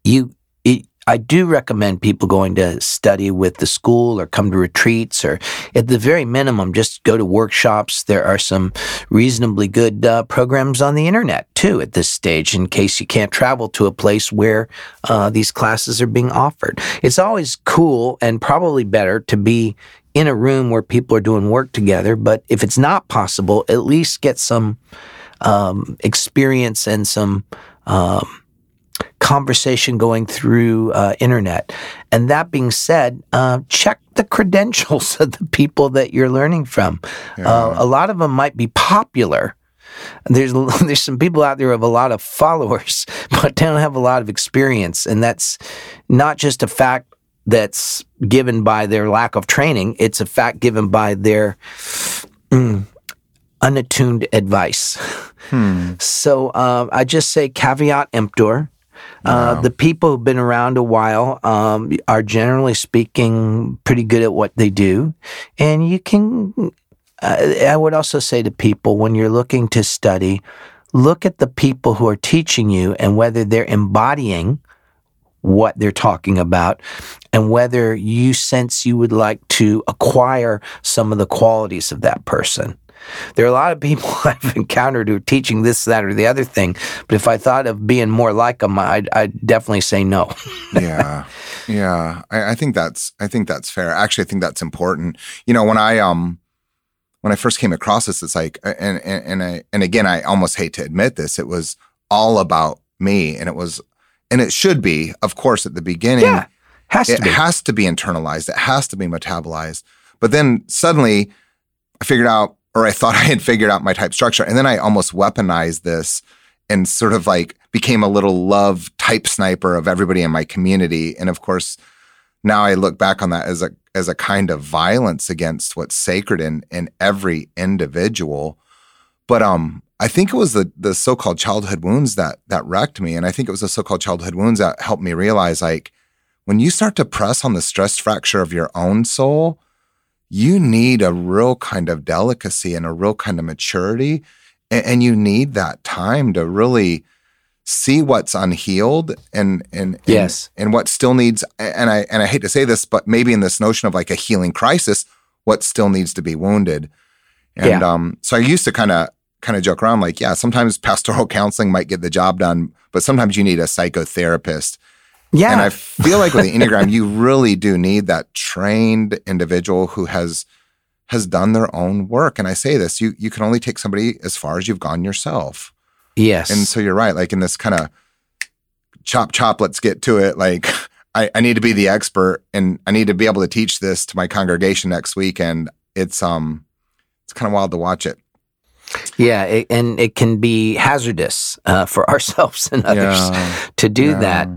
you, it, I do recommend people going to study with the school or come to retreats or at the very minimum, just go to workshops. There are some reasonably good uh, programs on the internet too at this stage in case you can't travel to a place where uh, these classes are being offered. It's always cool and probably better to be in a room where people are doing work together. But if it's not possible, at least get some um, experience and some um, conversation going through uh, internet. And that being said, uh, check the credentials of the people that you're learning from. Uh, a lot of them might be popular. There's there's some people out there who have a lot of followers, but don't have a lot of experience, and that's not just a fact that's given by their lack of training. It's a fact given by their mm, unattuned advice. So um, I just say caveat emptor. Uh, the people who've been around a while um, are generally speaking pretty good at what they do. And you can, uh, I would also say to people when you're looking to study, look at the people who are teaching you and whether they're embodying what they're talking about and whether you sense you would like to acquire some of the qualities of that person. There are a lot of people I've encountered who are teaching this, that, or the other thing, but if I thought of being more like them, I'd, I'd definitely say no. yeah. Yeah. I, I think that's i think that's fair. Actually i think that's important. You know when i um when i first came across this it's like and and, and i and again i almost hate to admit this it was all about me and it was and it should be of course at the beginning. Yeah, has to it be. has to be internalized. It has to be metabolized. But then suddenly i figured out or i thought i had figured out my type structure. And then i almost weaponized this and sort of like became a little love type sniper of everybody in my community. And of course now i look back on that as a as a kind of violence against what's sacred in in every individual. But um I think it was the the so-called childhood wounds that that wrecked me. And I think it was the so-called childhood wounds that helped me realize like when you start to press on the stress fracture of your own soul you need a real kind of delicacy and a real kind of maturity and, and you need that time to really see what's unhealed and and, and Yes. and what still needs and I and I hate to say this but maybe in this notion of like a healing crisis what still needs to be wounded and Yeah. um so I used to kind of kind of joke around like yeah sometimes pastoral counseling might get the job done but sometimes you need a psychotherapist yeah. and I feel like with the Enneagram, you really do need that trained individual who has has done their own work. And I say this, you you can only take somebody as far as you've gone yourself. yes. And so you're right, like in this kind of chop chop, let's get to it. Like I, I need to be the expert and I need to be able to teach this to my congregation next week. And it's um it's kind of wild to watch it. yeah. It, and it can be hazardous uh, for ourselves and others Yeah. to do Yeah. that.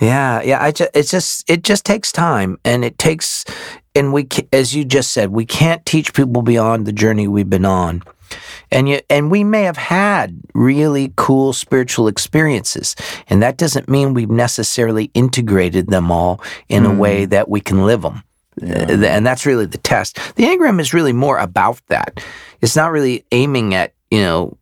Yeah, yeah. I just, it's just, it just takes time, and it takes, and we, as you just said, we can't teach people beyond the journey we've been on, and you, and we may have had really cool spiritual experiences, and that doesn't mean we've necessarily integrated them all in a mm. way that we can live them. and that's really the test. The Enneagram is really more about that. It's not really aiming at, you know,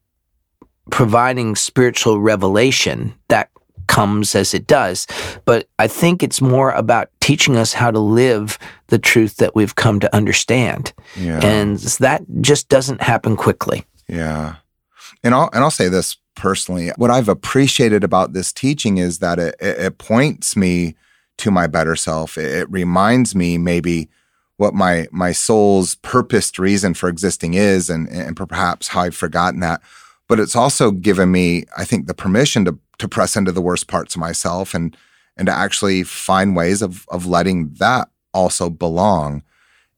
providing spiritual revelation that comes as it does. But I think it's more about teaching us how to live the truth that we've come to understand. Yeah. And that just doesn't happen quickly. Yeah. And I'll and I'll say this personally. What I've appreciated about this teaching is that it, it, it points me to my better self. It, it reminds me maybe what my my soul's purposed reason for existing is and and perhaps how I've forgotten that. But it's also given me, I think, the permission to to press into the worst parts of myself and and to actually find ways of of letting that also belong.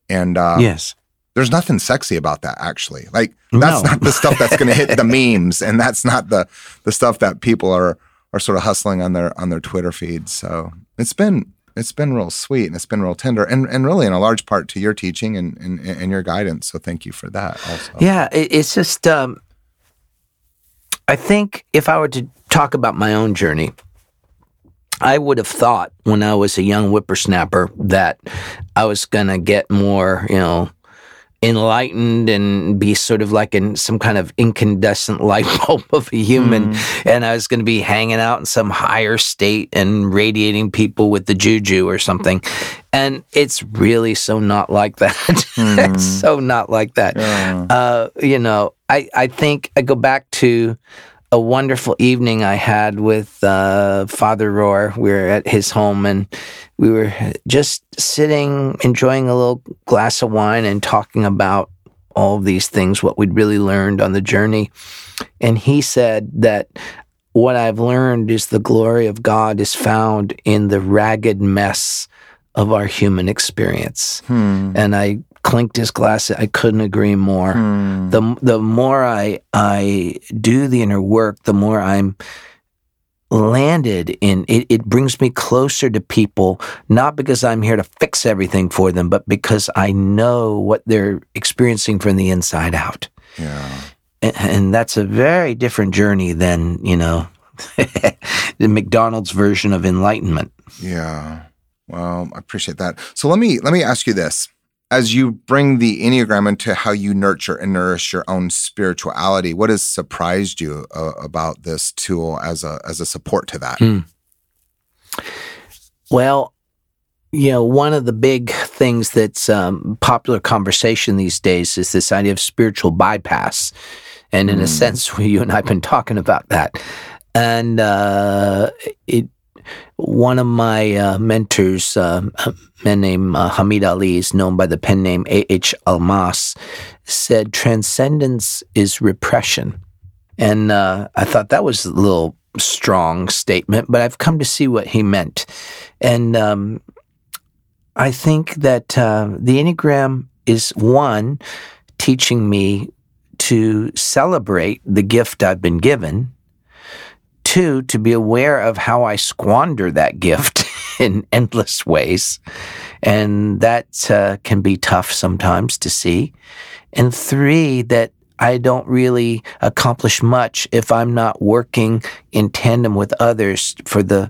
And uh, yes. there's nothing sexy about that actually like that's No. not the stuff that's going to hit the memes and that's not the the stuff that people are are sort of hustling on their on their twitter feeds so it's been it's been real sweet and it's been real tender and and really in a large part to your teaching and and, and your guidance so thank you for that also Yeah, it, it's just, um, I think if I were to talk about my own journey, I would have thought when I was a young whippersnapper that I was going to get more, you know, enlightened and be sort of like in some kind of incandescent light bulb of a human. Mm. And I was going to be hanging out in some higher state and radiating people with the juju or something. And it's really so not like that. Mm. it's so not like that. Yeah. Uh, you know, I, I think I go back to a wonderful evening I had with uh, Father Rohr. We were at his home and we were just sitting, enjoying a little glass of wine and talking about all of these things, what we'd really learned on the journey. And he said that what I've learned is the glory of God is found in the ragged mess of our human experience. Hmm. And I clinked his glass. I couldn't agree more. Hmm. The the more I I do the inner work, the more I'm landed in it, it brings me closer to people not because i'm here to fix everything for them but because i know what they're experiencing from the inside out yeah and, and that's a very different journey than you know the mcdonald's version of enlightenment yeah well i appreciate that so let me let me ask you this as you bring the Enneagram into how you nurture and nourish your own spirituality, what has surprised you uh, about this tool as a as a support to that? Mm. Well, you know, one of the big things that's um, popular conversation these days is this idea of spiritual bypass, and in mm. a hmm. sense, you and I've been talking about that, and uh, it one of my uh, mentors, uh, a man named uh, Hamid Ali, is known by the pen name A.H. Almaas, said transcendence is repression. And uh, I thought that was a little strong statement, but I've come to see what he meant. And um, I think that uh, the Enneagram is one, teaching me to celebrate the gift I've been given two, to be aware of how I squander that gift in endless ways. And that uh, can be tough sometimes to see. And three, that I don't really accomplish much if I'm not working in tandem with others for the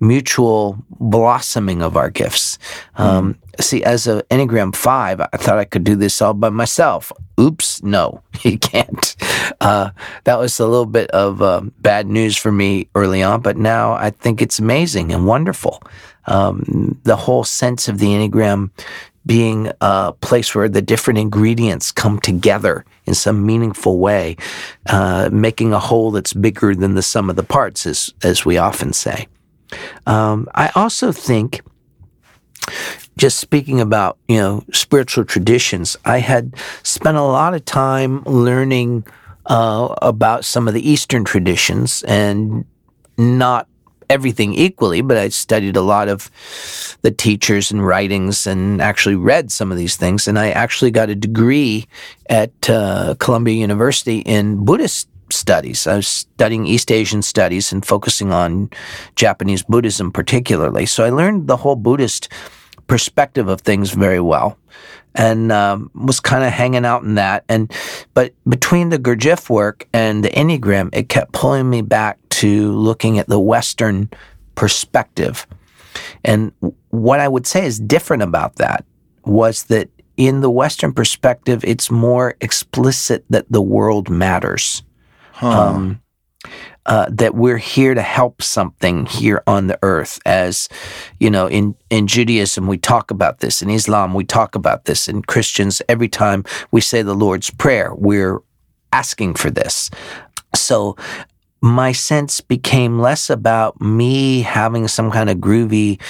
mutual blossoming of our gifts. Mm. Um, see, as an Enneagram 5, I thought I could do this all by myself. Oops, no, you can't. Uh, that was a little bit of uh, bad news for me early on, but now I think it's amazing and wonderful. Um, the whole sense of the Enneagram being a place where the different ingredients come together in some meaningful way, uh, making a whole that's bigger than the sum of the parts, as, as we often say. Um, I also think, just speaking about you know spiritual traditions, I had spent a lot of time learning uh, about some of the Eastern traditions and not everything equally, but I studied a lot of the teachers and writings and actually read some of these things. And I actually got a degree at uh, Columbia University in Buddhist studies. I was studying East Asian studies and focusing on Japanese Buddhism particularly. So I learned the whole Buddhist perspective of things very well and um, was kind of hanging out in that. And but between the Gurdjieff work and the Enneagram, it kept pulling me back to looking at the Western perspective. And what I would say is different about that was that in the Western perspective, it's more explicit that the world matters. Huh. Um, uh, that we're here to help something here on the earth. As you know, in in Judaism we talk about this, in Islam we talk about this, in Christians every time we say the Lord's prayer, we're asking for this. So my sense became less about me having some kind of groovy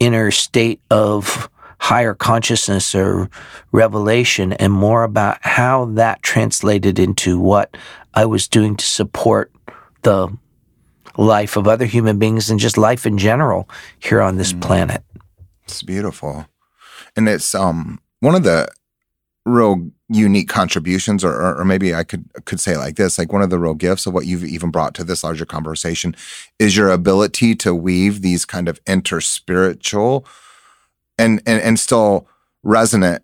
inner state of higher consciousness or revelation and more about how that translated into what I was doing to support the life of other human beings and just life in general here on this mm. planet. It's beautiful. And it's um one of the real unique contributions or, or, or maybe I could could say like this like one of the real gifts of what you've even brought to this larger conversation is your ability to weave these kind of interspiritual and and, and still resonant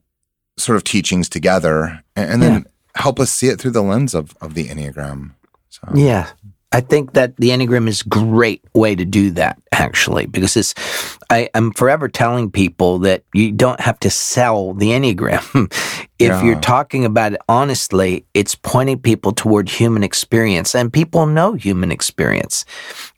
sort of teachings together and, and then yeah. help us see it through the lens of of the enneagram so. Yeah. I think that the Enneagram is a great way to do that, actually, because it's, I, am forever telling people that you don't have to sell the Enneagram. if yeah. you're talking about it honestly, it's pointing people toward human experience, and people know human experience.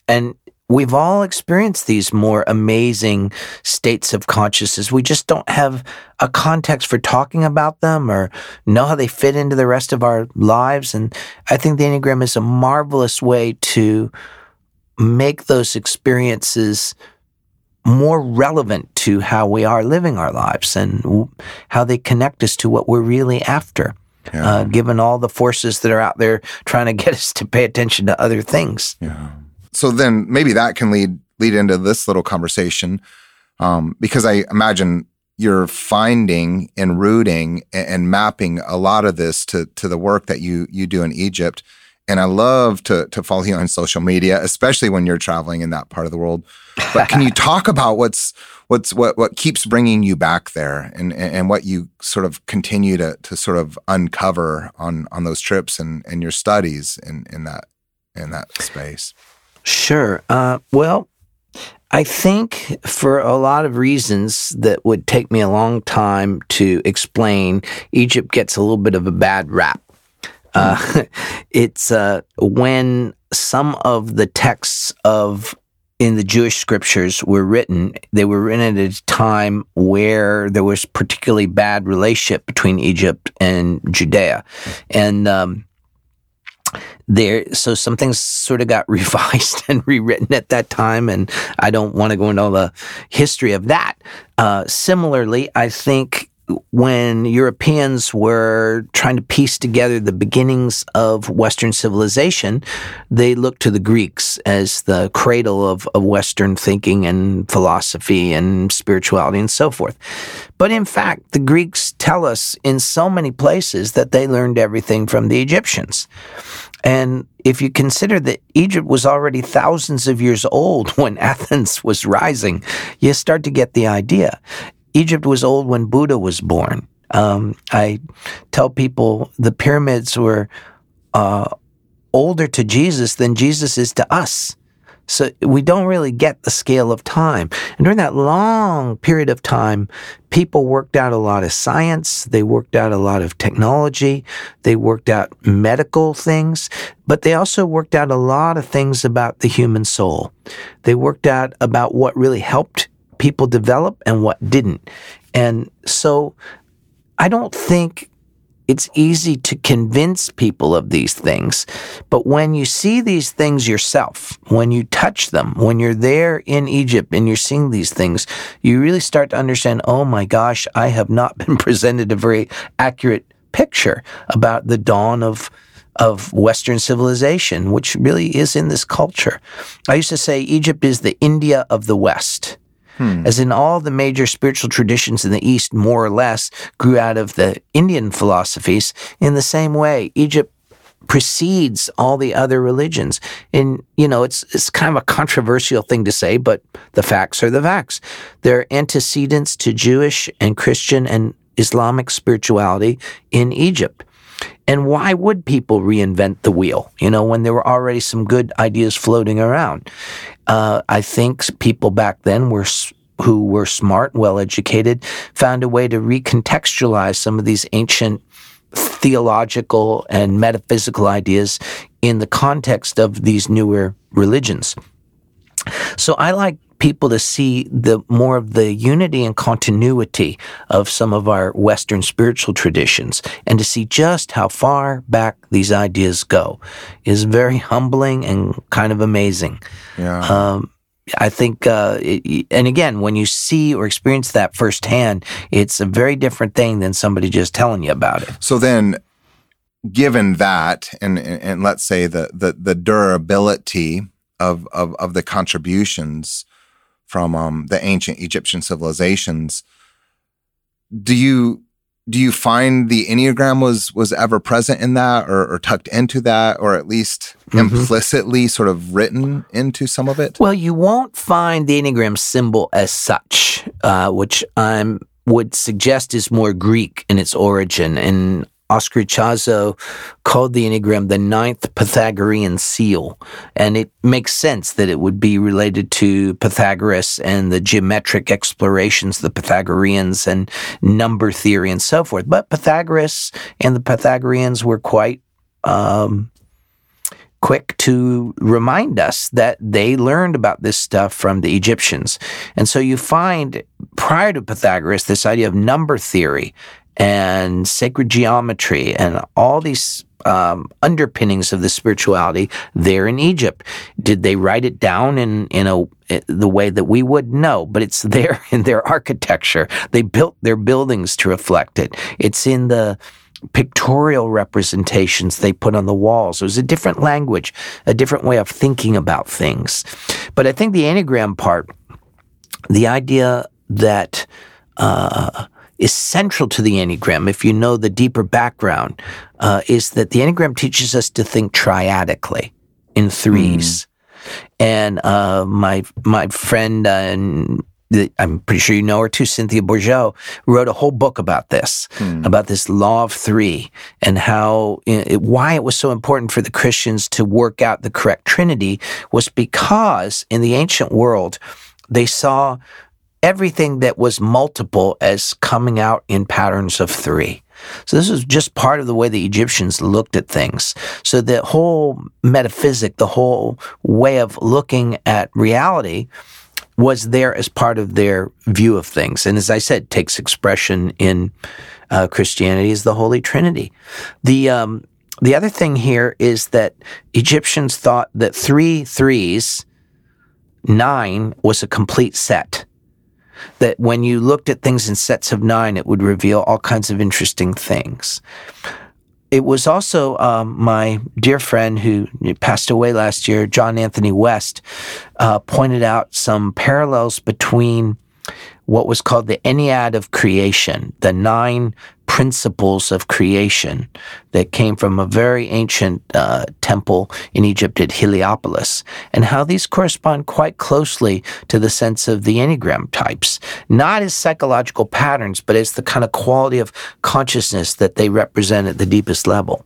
And we've all experienced these more amazing states of consciousness. We just don't have a context for talking about them or know how they fit into the rest of our lives. And I think the Enneagram is a marvelous way to make those experiences more relevant to how we are living our lives and how they connect us to what we're really after. Yeah. Uh, given all the forces that are out there trying to get us to pay attention to other things. Yeah so then maybe that can lead lead into this little conversation um, because I imagine you're finding and rooting and, and, mapping a lot of this to to the work that you you do in Egypt. And I love to to follow you on social media, especially when you're traveling in that part of the world. But can you talk about what's what's what what keeps bringing you back there, and and what you sort of continue to to sort of uncover on on those trips and and your studies in in that in that space? Sure. Uh, well, I think for a lot of reasons that would take me a long time to explain, Egypt gets a little bit of a bad rap. Uh, it's uh, when some of the texts of in the Jewish scriptures were written, they were written at a time where there was particularly bad relationship between Egypt and Judea, and um, there so some things sort of got revised and rewritten at that time and i don't want to go into all the history of that. Uh, similarly i think when Europeans were trying to piece together the beginnings of Western civilization, they looked to the Greeks as the cradle of, of Western thinking and philosophy and spirituality and so forth. But in fact, the Greeks tell us in so many places that they learned everything from the Egyptians. And if you consider that Egypt was already thousands of years old when Athens was rising, you start to get the idea. Egypt was old when Buddha was born. Um, I tell people the pyramids were uh, older to Jesus than Jesus is to us. So we don't really get the scale of time. And during that long period of time, people worked out a lot of science. They worked out a lot of technology. They worked out medical things, but they also worked out a lot of things about the human soul. They worked out about what really helped people develop and what didn't. And so I don't think it's easy to convince people of these things. But when you see these things yourself, when you touch them, when you're there in Egypt and you're seeing these things, you really start to understand, oh my gosh, I have not been presented a very accurate picture about the dawn of of Western civilization, which really is in this culture. I used to say Egypt is the India of the West. Hmm. As in all the major spiritual traditions in the East, more or less, grew out of the Indian philosophies. In the same way, Egypt precedes all the other religions. And, you know, it's, it's kind of a controversial thing to say, but the facts are the facts. They're antecedents to Jewish and Christian and Islamic spirituality in Egypt. And why would people reinvent the wheel, you know, when there were already some good ideas floating around? Uh, I think people back then were who were smart, well educated, found a way to recontextualize some of these ancient theological and metaphysical ideas in the context of these newer religions. So I like people to see the more of the unity and continuity of some of our Western spiritual traditions and to see just how far back these ideas go is very humbling and kind of amazing. Yeah. Um, I think, uh, it, and again, when you see or experience that firsthand, it's a very different thing than somebody just telling you about it. So then, given that, and and let's say the the, the durability of, of of the contributions from um, the ancient Egyptian civilizations. Do you do you find the enneagram was was ever present in that, or, or tucked into that, or at least mm-hmm. implicitly sort of written into some of it? Well, you won't find the enneagram symbol as such, uh, which I would suggest is more Greek in its origin, and Oscar Ichazo called the Enneagram the ninth Pythagorean seal. And it makes sense that it would be related to Pythagoras and the geometric explorations the Pythagoreans and number theory and so forth. But Pythagoras and the Pythagoreans were quite um, quick to remind us that they learned about this stuff from the Egyptians. And so you find prior to Pythagoras this idea of number theory and sacred geometry and all these um, underpinnings of the spirituality there in Egypt. Did they write it down in in a the way that we would? No, but it's there in their architecture. They built their buildings to reflect it. It's in the pictorial representations they put on the walls. It was a different language, a different way of thinking about things. But I think the enneagram part, the idea that uh, is central to the Enneagram, if you know the deeper background, uh, is that the Enneagram teaches us to think triadically in threes. Mm. And uh, my my friend uh, I'm pretty sure you know her too, Cynthia Bourgeault, wrote a whole book about this, hmm. about this law of three and how, it, why it was so important for the Christians to work out the correct Trinity was because in the ancient world, they saw everything that was multiple as coming out in patterns of three. So this was just part of the way the Egyptians looked at things. So the whole metaphysic, the whole way of looking at reality was there as part of their view of things. And as I said, takes expression in uh, Christianity as the Holy Trinity. The um, the other thing here is that Egyptians thought that three threes, nine was a complete set. That when you looked at things in sets of nine, it would reveal all kinds of interesting things. It was also um, my dear friend who passed away last year, John Anthony West, uh, pointed out some parallels between what was called the Ennead of creation, the nine principles of creation that came from a very ancient uh, temple in Egypt at Heliopolis, and how these correspond quite closely to the sense of the Enneagram types, not as psychological patterns, but as the kind of quality of consciousness that they represent at the deepest level.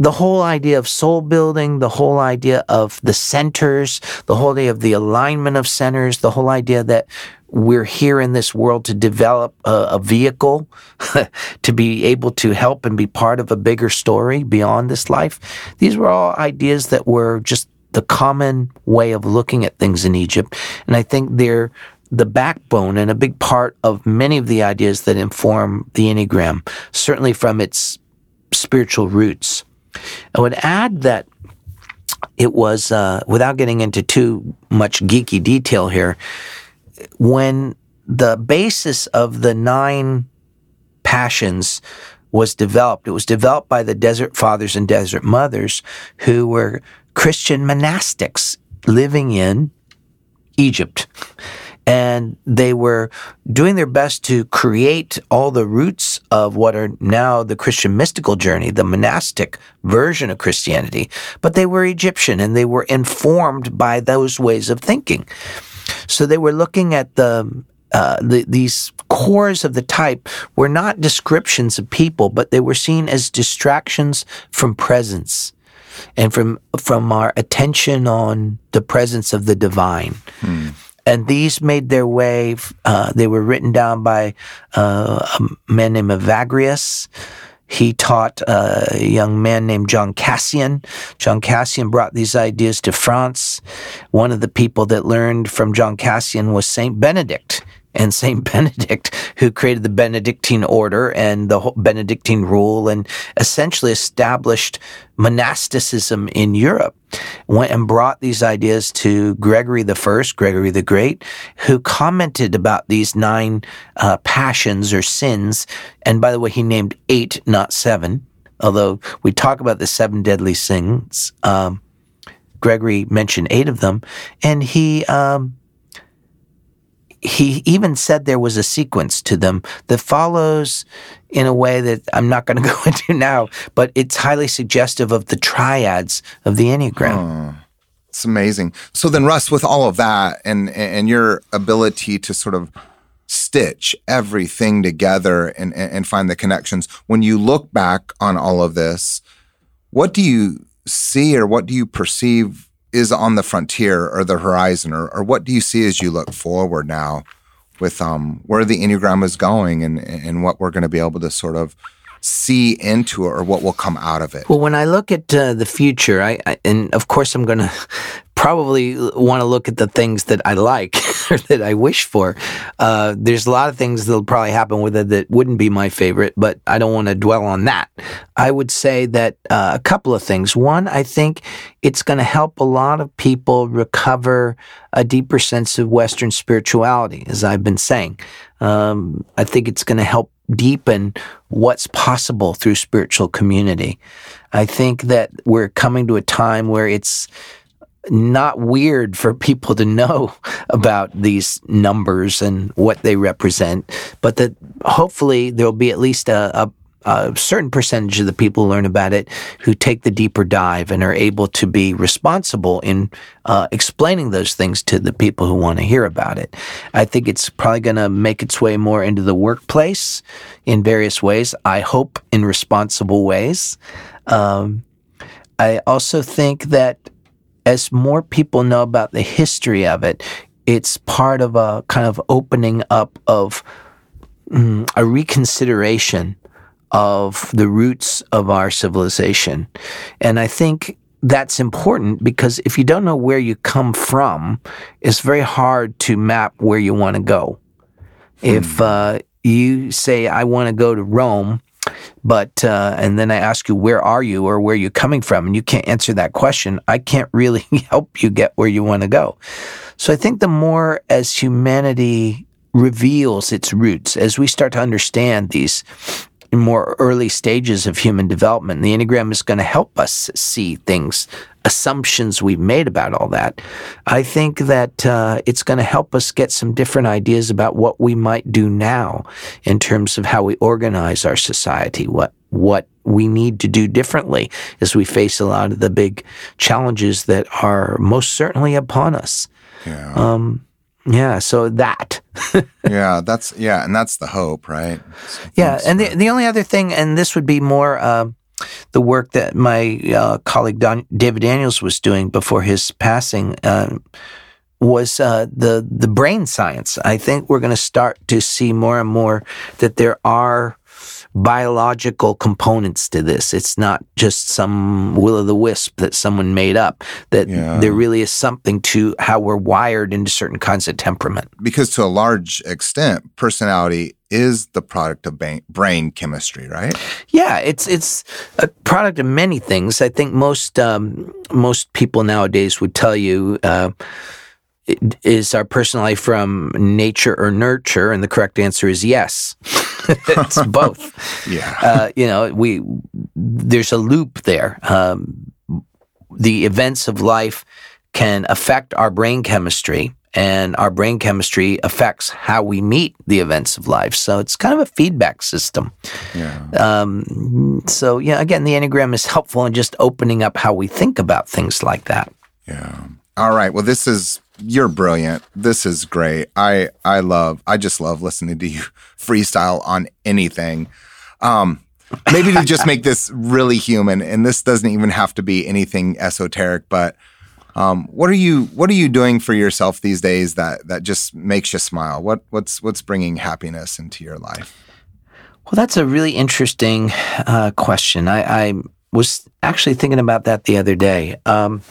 The whole idea of soul building, the whole idea of the centers, the whole idea of the alignment of centers, the whole idea that we're here in this world to develop a, a vehicle to be able to help and be part of a bigger story beyond this life. These were all ideas that were just the common way of looking at things in Egypt. And I think they're the backbone and a big part of many of the ideas that inform the Enneagram, certainly from its spiritual roots. I would add that it was, uh, without getting into too much geeky detail here, when the basis of the nine passions was developed, it was developed by the desert fathers and desert mothers who were Christian monastics living in Egypt and they were doing their best to create all the roots of what are now the Christian mystical journey, the monastic version of Christianity. But they were Egyptian and they were informed by those ways of thinking. So they were looking at the uh, the, these cores of the type were not descriptions of people, but they were seen as distractions from presence and from from our attention on the presence of the divine. Hmm and these made their way. Uh, they were written down by uh, a man named Evagrius. He taught a young man named John Cassian. John Cassian brought these ideas to France. One of the people that learned from John Cassian was Saint Benedict and Saint Benedict, who created the Benedictine order and the Benedictine rule and essentially established monasticism in Europe, went and brought these ideas to Gregory the First, Gregory the Great, who commented about these nine uh, passions or sins. And by the way, he named eight, not seven. Although we talk about the seven deadly sins, um, Gregory mentioned eight of them, and he um, he even said there was a sequence to them that follows in a way that I'm not going to go into now, but it's highly suggestive of the triads of the Enneagram. It's amazing. So then, Russ, with all of that and and your ability to sort of stitch everything together and, and find the connections. When you look back on all of this, what do you see or what do you perceive is on the frontier or the horizon or, or what do you see as you look forward now with um, where the Enneagram is going and, and what we're going to be able to sort of see into or what will come out of it? Well, when I look at uh, the future, I, I, and of course I'm going to probably want to look at the things that I like or that I wish for. Uh, there's a lot of things that'll probably happen with it that wouldn't be my favorite, but I don't want to dwell on that. I would say that uh, a couple of things. One, I think it's going to help a lot of people recover a deeper sense of Western spirituality, as I've been saying. Um, I think it's going to help deepen what's possible through spiritual community. I think that we're coming to a time where it's not weird for people to know about these numbers and what they represent, but that hopefully there'll be at least a, a, a, certain percentage of the people learn about it who take the deeper dive and are able to be responsible in uh, explaining those things to the people who want to hear about it. I think it's probably going to make its way more into the workplace in various ways. I hope in responsible ways. Um, I also think that as more people know about the history of it, it's part of a kind of opening up of mm, a reconsideration of the roots of our civilization. And I think that's important because if you don't know where you come from, it's very hard to map where you want to go. Hmm. If uh, you say, I want to go to Rome, but uh, and then I ask you where are you or where are you coming from, and you can't answer that question. I can't really help you get where you want to go. So I think the more as humanity reveals its roots, as we start to understand these more early stages of human development, the Enneagram is going to help us see things, assumptions we've made about all that. I think that uh, it's going to help us get some different ideas about what we might do now in terms of how we organize our society, what what we need to do differently as we face a lot of the big challenges that are most certainly upon us. Yeah. Um, yeah, so that. yeah, that's yeah, and that's the hope, right? Yeah, and the the only other thing, and this would be more uh, the work that my uh, colleague Don, David Daniels was doing before his passing. Uh, was uh, the the brain science. I think we're going to start to see more and more that there are biological components to this. It's not just some will o' the wisp that someone made up, that yeah. there really is something to how we're wired into certain kinds of temperament. Because to a large extent, personality is the product of brain chemistry, right? Yeah, it's it's a product of many things. I think most um, most people nowadays would tell you. Uh, is our personality from nature or nurture? And the correct answer is yes. it's both. yeah. Uh, you know, we there's a loop there. Um, the events of life can affect our brain chemistry, and our brain chemistry affects how we meet the events of life. So it's kind of a feedback system. Yeah. Um, so yeah, again, the enneagram is helpful in just opening up how we think about things like that. Yeah. All right. Well, this is you're brilliant. This is great. I I love I just love listening to you freestyle on anything. Um maybe to just make this really human and this doesn't even have to be anything esoteric, but um, what are you what are you doing for yourself these days that that just makes you smile? What what's what's bringing happiness into your life? Well, that's a really interesting uh, question. I, I, was actually thinking about that the other day. Um,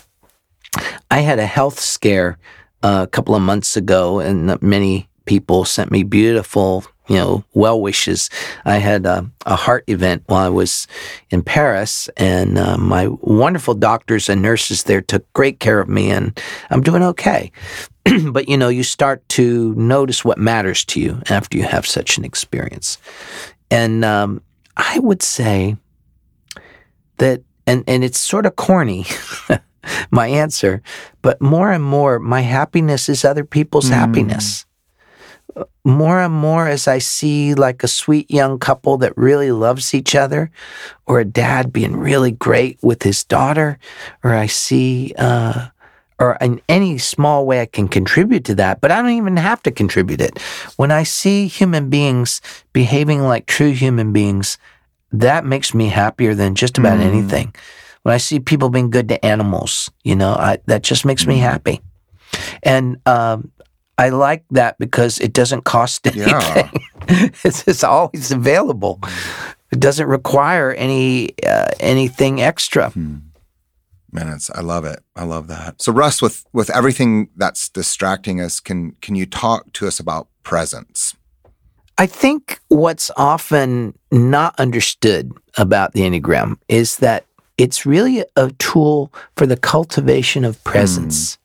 I had a health scare a couple of months ago, and many people sent me beautiful, you know, well wishes. I had a, a, heart event while I was in Paris, and uh, my wonderful doctors and nurses there took great care of me, and I'm doing okay. but you know, you start to notice what matters to you after you have such an experience, and um, I would say that, and and it's sort of corny. my answer. But more and more, my happiness is other people's mm. happiness. More and more, as I see like a sweet young couple that really loves each other, or a dad being really great with his daughter, or I see uh, or in any small way I can contribute to that, but I don't even have to contribute it. When I see human beings behaving like true human beings, that makes me happier than just about mm. anything. When I see people being good to animals, you know, I, that just makes me mm. happy. And um, I like that because it doesn't cost anything. Yeah. it's, it's, always available. It doesn't require any uh, anything extra. Hmm. Minutes. I love it. I love that. So Russ, with with everything that's distracting us, can can you talk to us about presence? I think what's often not understood about the Enneagram is that it's really a tool for the cultivation of presence. Mm.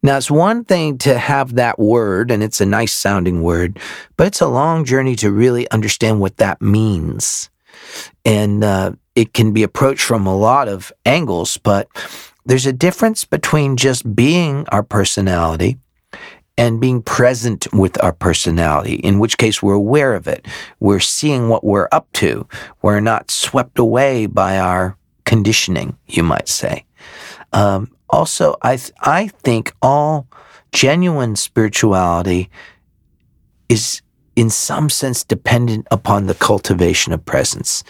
Now, it's one thing to have that word, and it's a nice sounding word, but it's a long journey to really understand what that means. And uh, it can be approached from a lot of angles, but there's a difference between just being our personality and being present with our personality, in which case we're aware of it. We're seeing what we're up to. We're not swept away by our conditioning, you might say. Um, also, I, th- I think all genuine spirituality is in some sense dependent upon the cultivation of presence.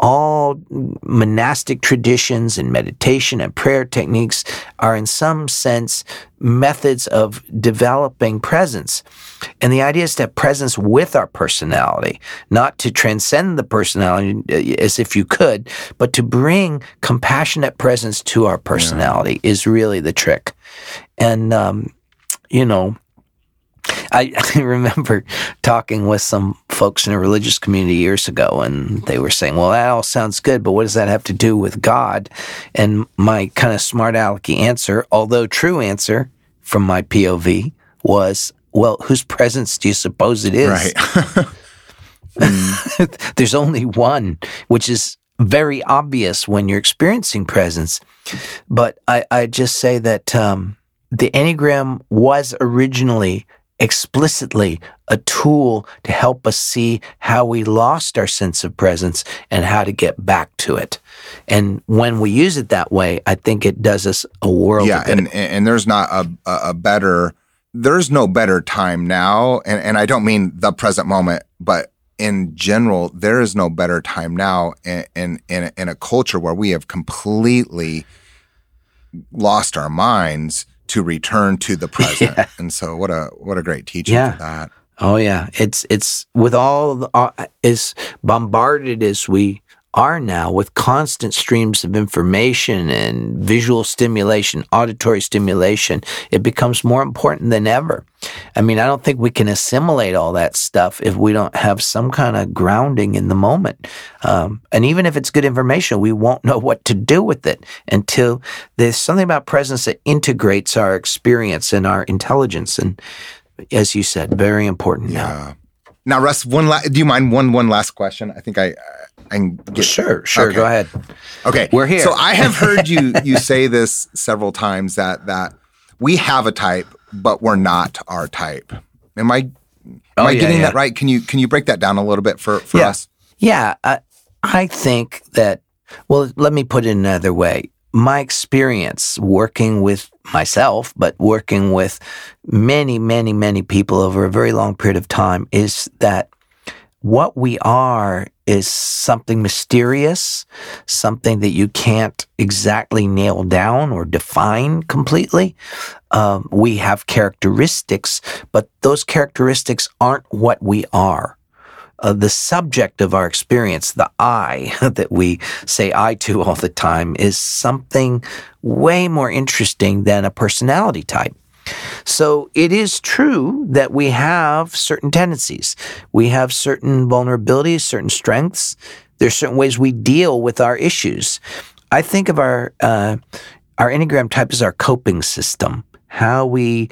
All monastic traditions and meditation and prayer techniques are in some sense methods of developing presence. And the idea is to have presence with our personality, not to transcend the personality uh, as if you could, but to bring compassionate presence to our personality yeah. is really the trick. And, um, you know, I, I, remember talking with some folks in a religious community years ago, and they were saying, Well, that all sounds good, but what does that have to do with God? And my kind of smart alecky answer, although true answer from my POV, was, Well, whose presence do you suppose it is? Right. There's only one, which is very obvious when you're experiencing presence. But I, I just say that um, the Enneagram was originally explicitly a tool to help us see how we lost our sense of presence and how to get back to it. And when we use it that way, I think it does us a world. Yeah, and and there's not a a better there's no better time now, and and I don't mean the present moment, but in general, there is no better time now in in in, in a culture where we have completely lost our minds to return to the present. Yeah. And so what a what a great teaching yeah. for that. Oh yeah, it's it's with all the, uh, as bombarded as we are now with constant streams of information and visual stimulation, auditory stimulation, it becomes more important than ever. I mean, I don't think we can assimilate all that stuff if we don't have some kind of grounding in the moment. Um, and even if it's good information, we won't know what to do with it until there's something about presence that integrates our experience and our intelligence. And as you said, very important yeah. now. Now, Russ, one la- do you mind one one last question? I think I I can get sure sure okay. go ahead. Okay, we're here. So I have heard you you say this several times that that we have a type, but we're not our type. Am I am oh, I yeah, getting yeah. that right? Can you can you break that down a little bit for for yeah. us? Yeah, I, I think that. Well, let me put it another way my experience working with myself, but working with many, many, many people over a very long period of time is that what we are is something mysterious, something that you can't exactly nail down or define completely. Um, we have characteristics, but those characteristics aren't what we are uh, the subject of our experience, the I that we say I to all the time, is something way more interesting than a personality type. So it is true that we have certain tendencies. We have certain vulnerabilities, certain strengths. There's certain ways we deal with our issues. I think of our uh, our Enneagram type as our coping system, how we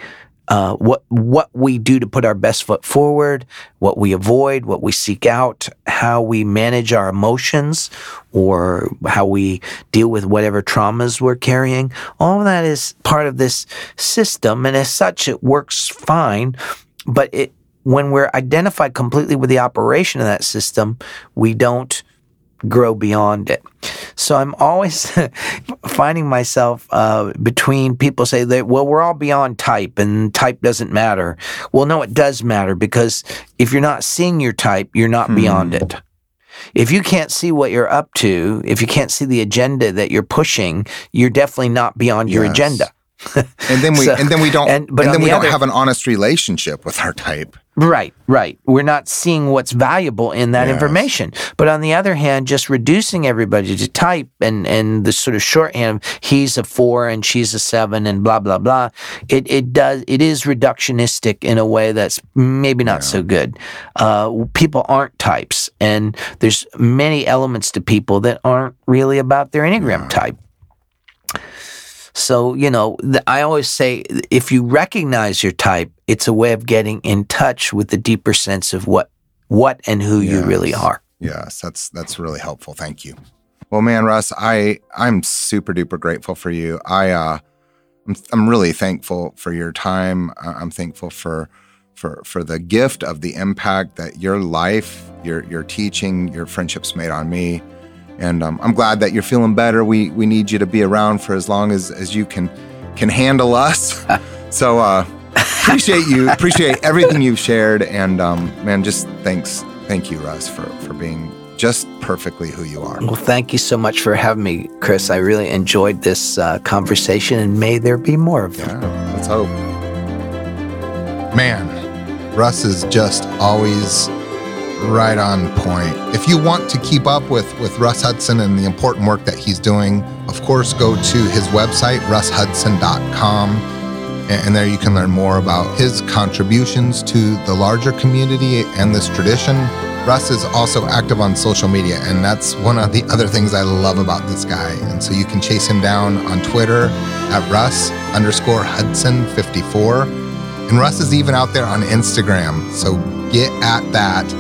uh, what what we do to put our best foot forward, what we avoid, what we seek out, how we manage our emotions, or how we deal with whatever traumas we're carrying. All that is part of this system, and as such, it works fine. But it when we're identified completely with the operation of that system, we don't grow beyond it. So I'm always finding myself uh, between people say that, well, we're all beyond type and type doesn't matter. Well, no, it does matter because if you're not seeing your type, you're not hmm. beyond it. If you can't see what you're up to, if you can't see the agenda that you're pushing, you're definitely not beyond yes. your agenda. And then we so, and then we don't and, and then the we other, don't have an honest relationship with our type. Right, right. We're not seeing what's valuable in that yes. information. But on the other hand, just reducing everybody to type and, and the sort of shorthand, he's a four and she's a seven and blah, blah, blah. It, it does, it is reductionistic in a way that's maybe not yeah. so good. Uh, people aren't types and there's many elements to people that aren't really about their Enneagram yeah. type. So, you know, I always say if you recognize your type, it's a way of getting in touch with the deeper sense of what what and who yes. you really are. Yes, that's that's really helpful. Thank you. Well, man, Russ, I I'm super duper grateful for you. I uh I'm I'm really thankful for your time. I'm thankful for for for the gift of the impact that your life, your your teaching, your friendships made on me. And um, I'm glad that you're feeling better. We we need you to be around for as long as as you can can handle us. so uh, appreciate you, appreciate everything you've shared, and um, man, just thanks, thank you, Russ, for for being just perfectly who you are. Well, thank you so much for having me, Chris. I really enjoyed this uh, conversation, and may there be more of them. Yeah, let's hope. Man, Russ is just always right on point. If you want to keep up with, with Russ Hudson and the important work that he's doing, of course, go to his website, russhudson.com. And there you can learn more about his contributions to the larger community and this tradition. Russ is also active on social media, and that's one of the other things I love about this guy. And so you can chase him down on Twitter at Russ underscore Hudson 54. And Russ is even out there on Instagram. So get at that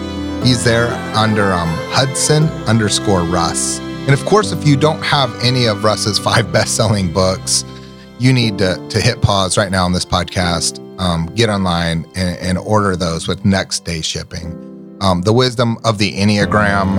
He's there under um, Hudson underscore Russ. And of course, if you don't have any of Russ's five best selling books, you need to, to hit pause right now on this podcast, um, get online and, and, order those with next day shipping. Um, the wisdom of the Enneagram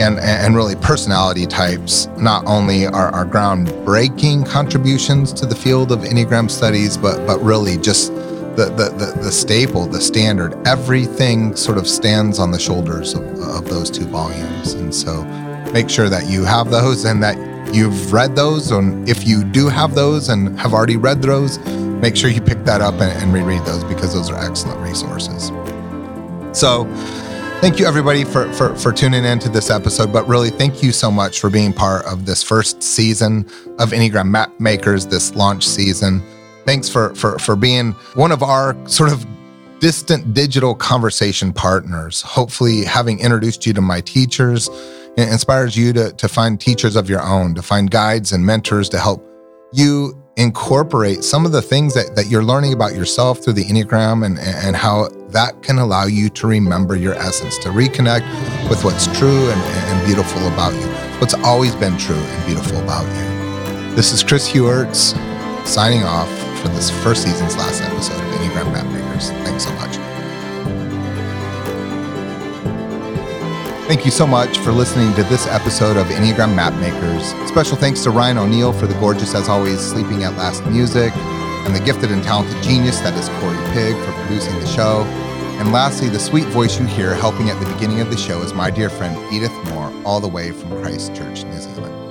and, and really personality types not only are, are groundbreaking contributions to the field of Enneagram studies, but, but really just the, the, the, the, staple, the standard, everything sort of stands on the shoulders of, of those two volumes. And so make sure that you have those and that you've read those. And if you do have those and have already read those, make sure you pick that up and, and reread those because those are excellent resources. So, thank you everybody for, for, for tuning in to this episode. But really, thank you so much for being part of this first season of Enneagram Map Makers, this launch season. Thanks for for for being one of our sort of distant digital conversation partners. Hopefully, having introduced you to my teachers inspires you to, to find teachers of your own, to find guides and mentors to help you incorporate some of the things that, that you're learning about yourself through the Enneagram and, and how that can allow you to remember your essence, to reconnect with what's true and, and beautiful about you, what's always been true and beautiful about you. This is Chris Heuertz signing off for this first season's last episode of Enneagram Mapmakers. Thanks so much. Thank you so much for listening to this episode of Enneagram Mapmakers. Special thanks to Ryan O'Neill for the gorgeous, as always, Sleeping at Last music, and the gifted and talented genius that is Corey Pig for producing the show. And lastly, the sweet voice you hear helping at the beginning of the show is my dear friend Edith Moore, all the way from Christchurch, New Zealand.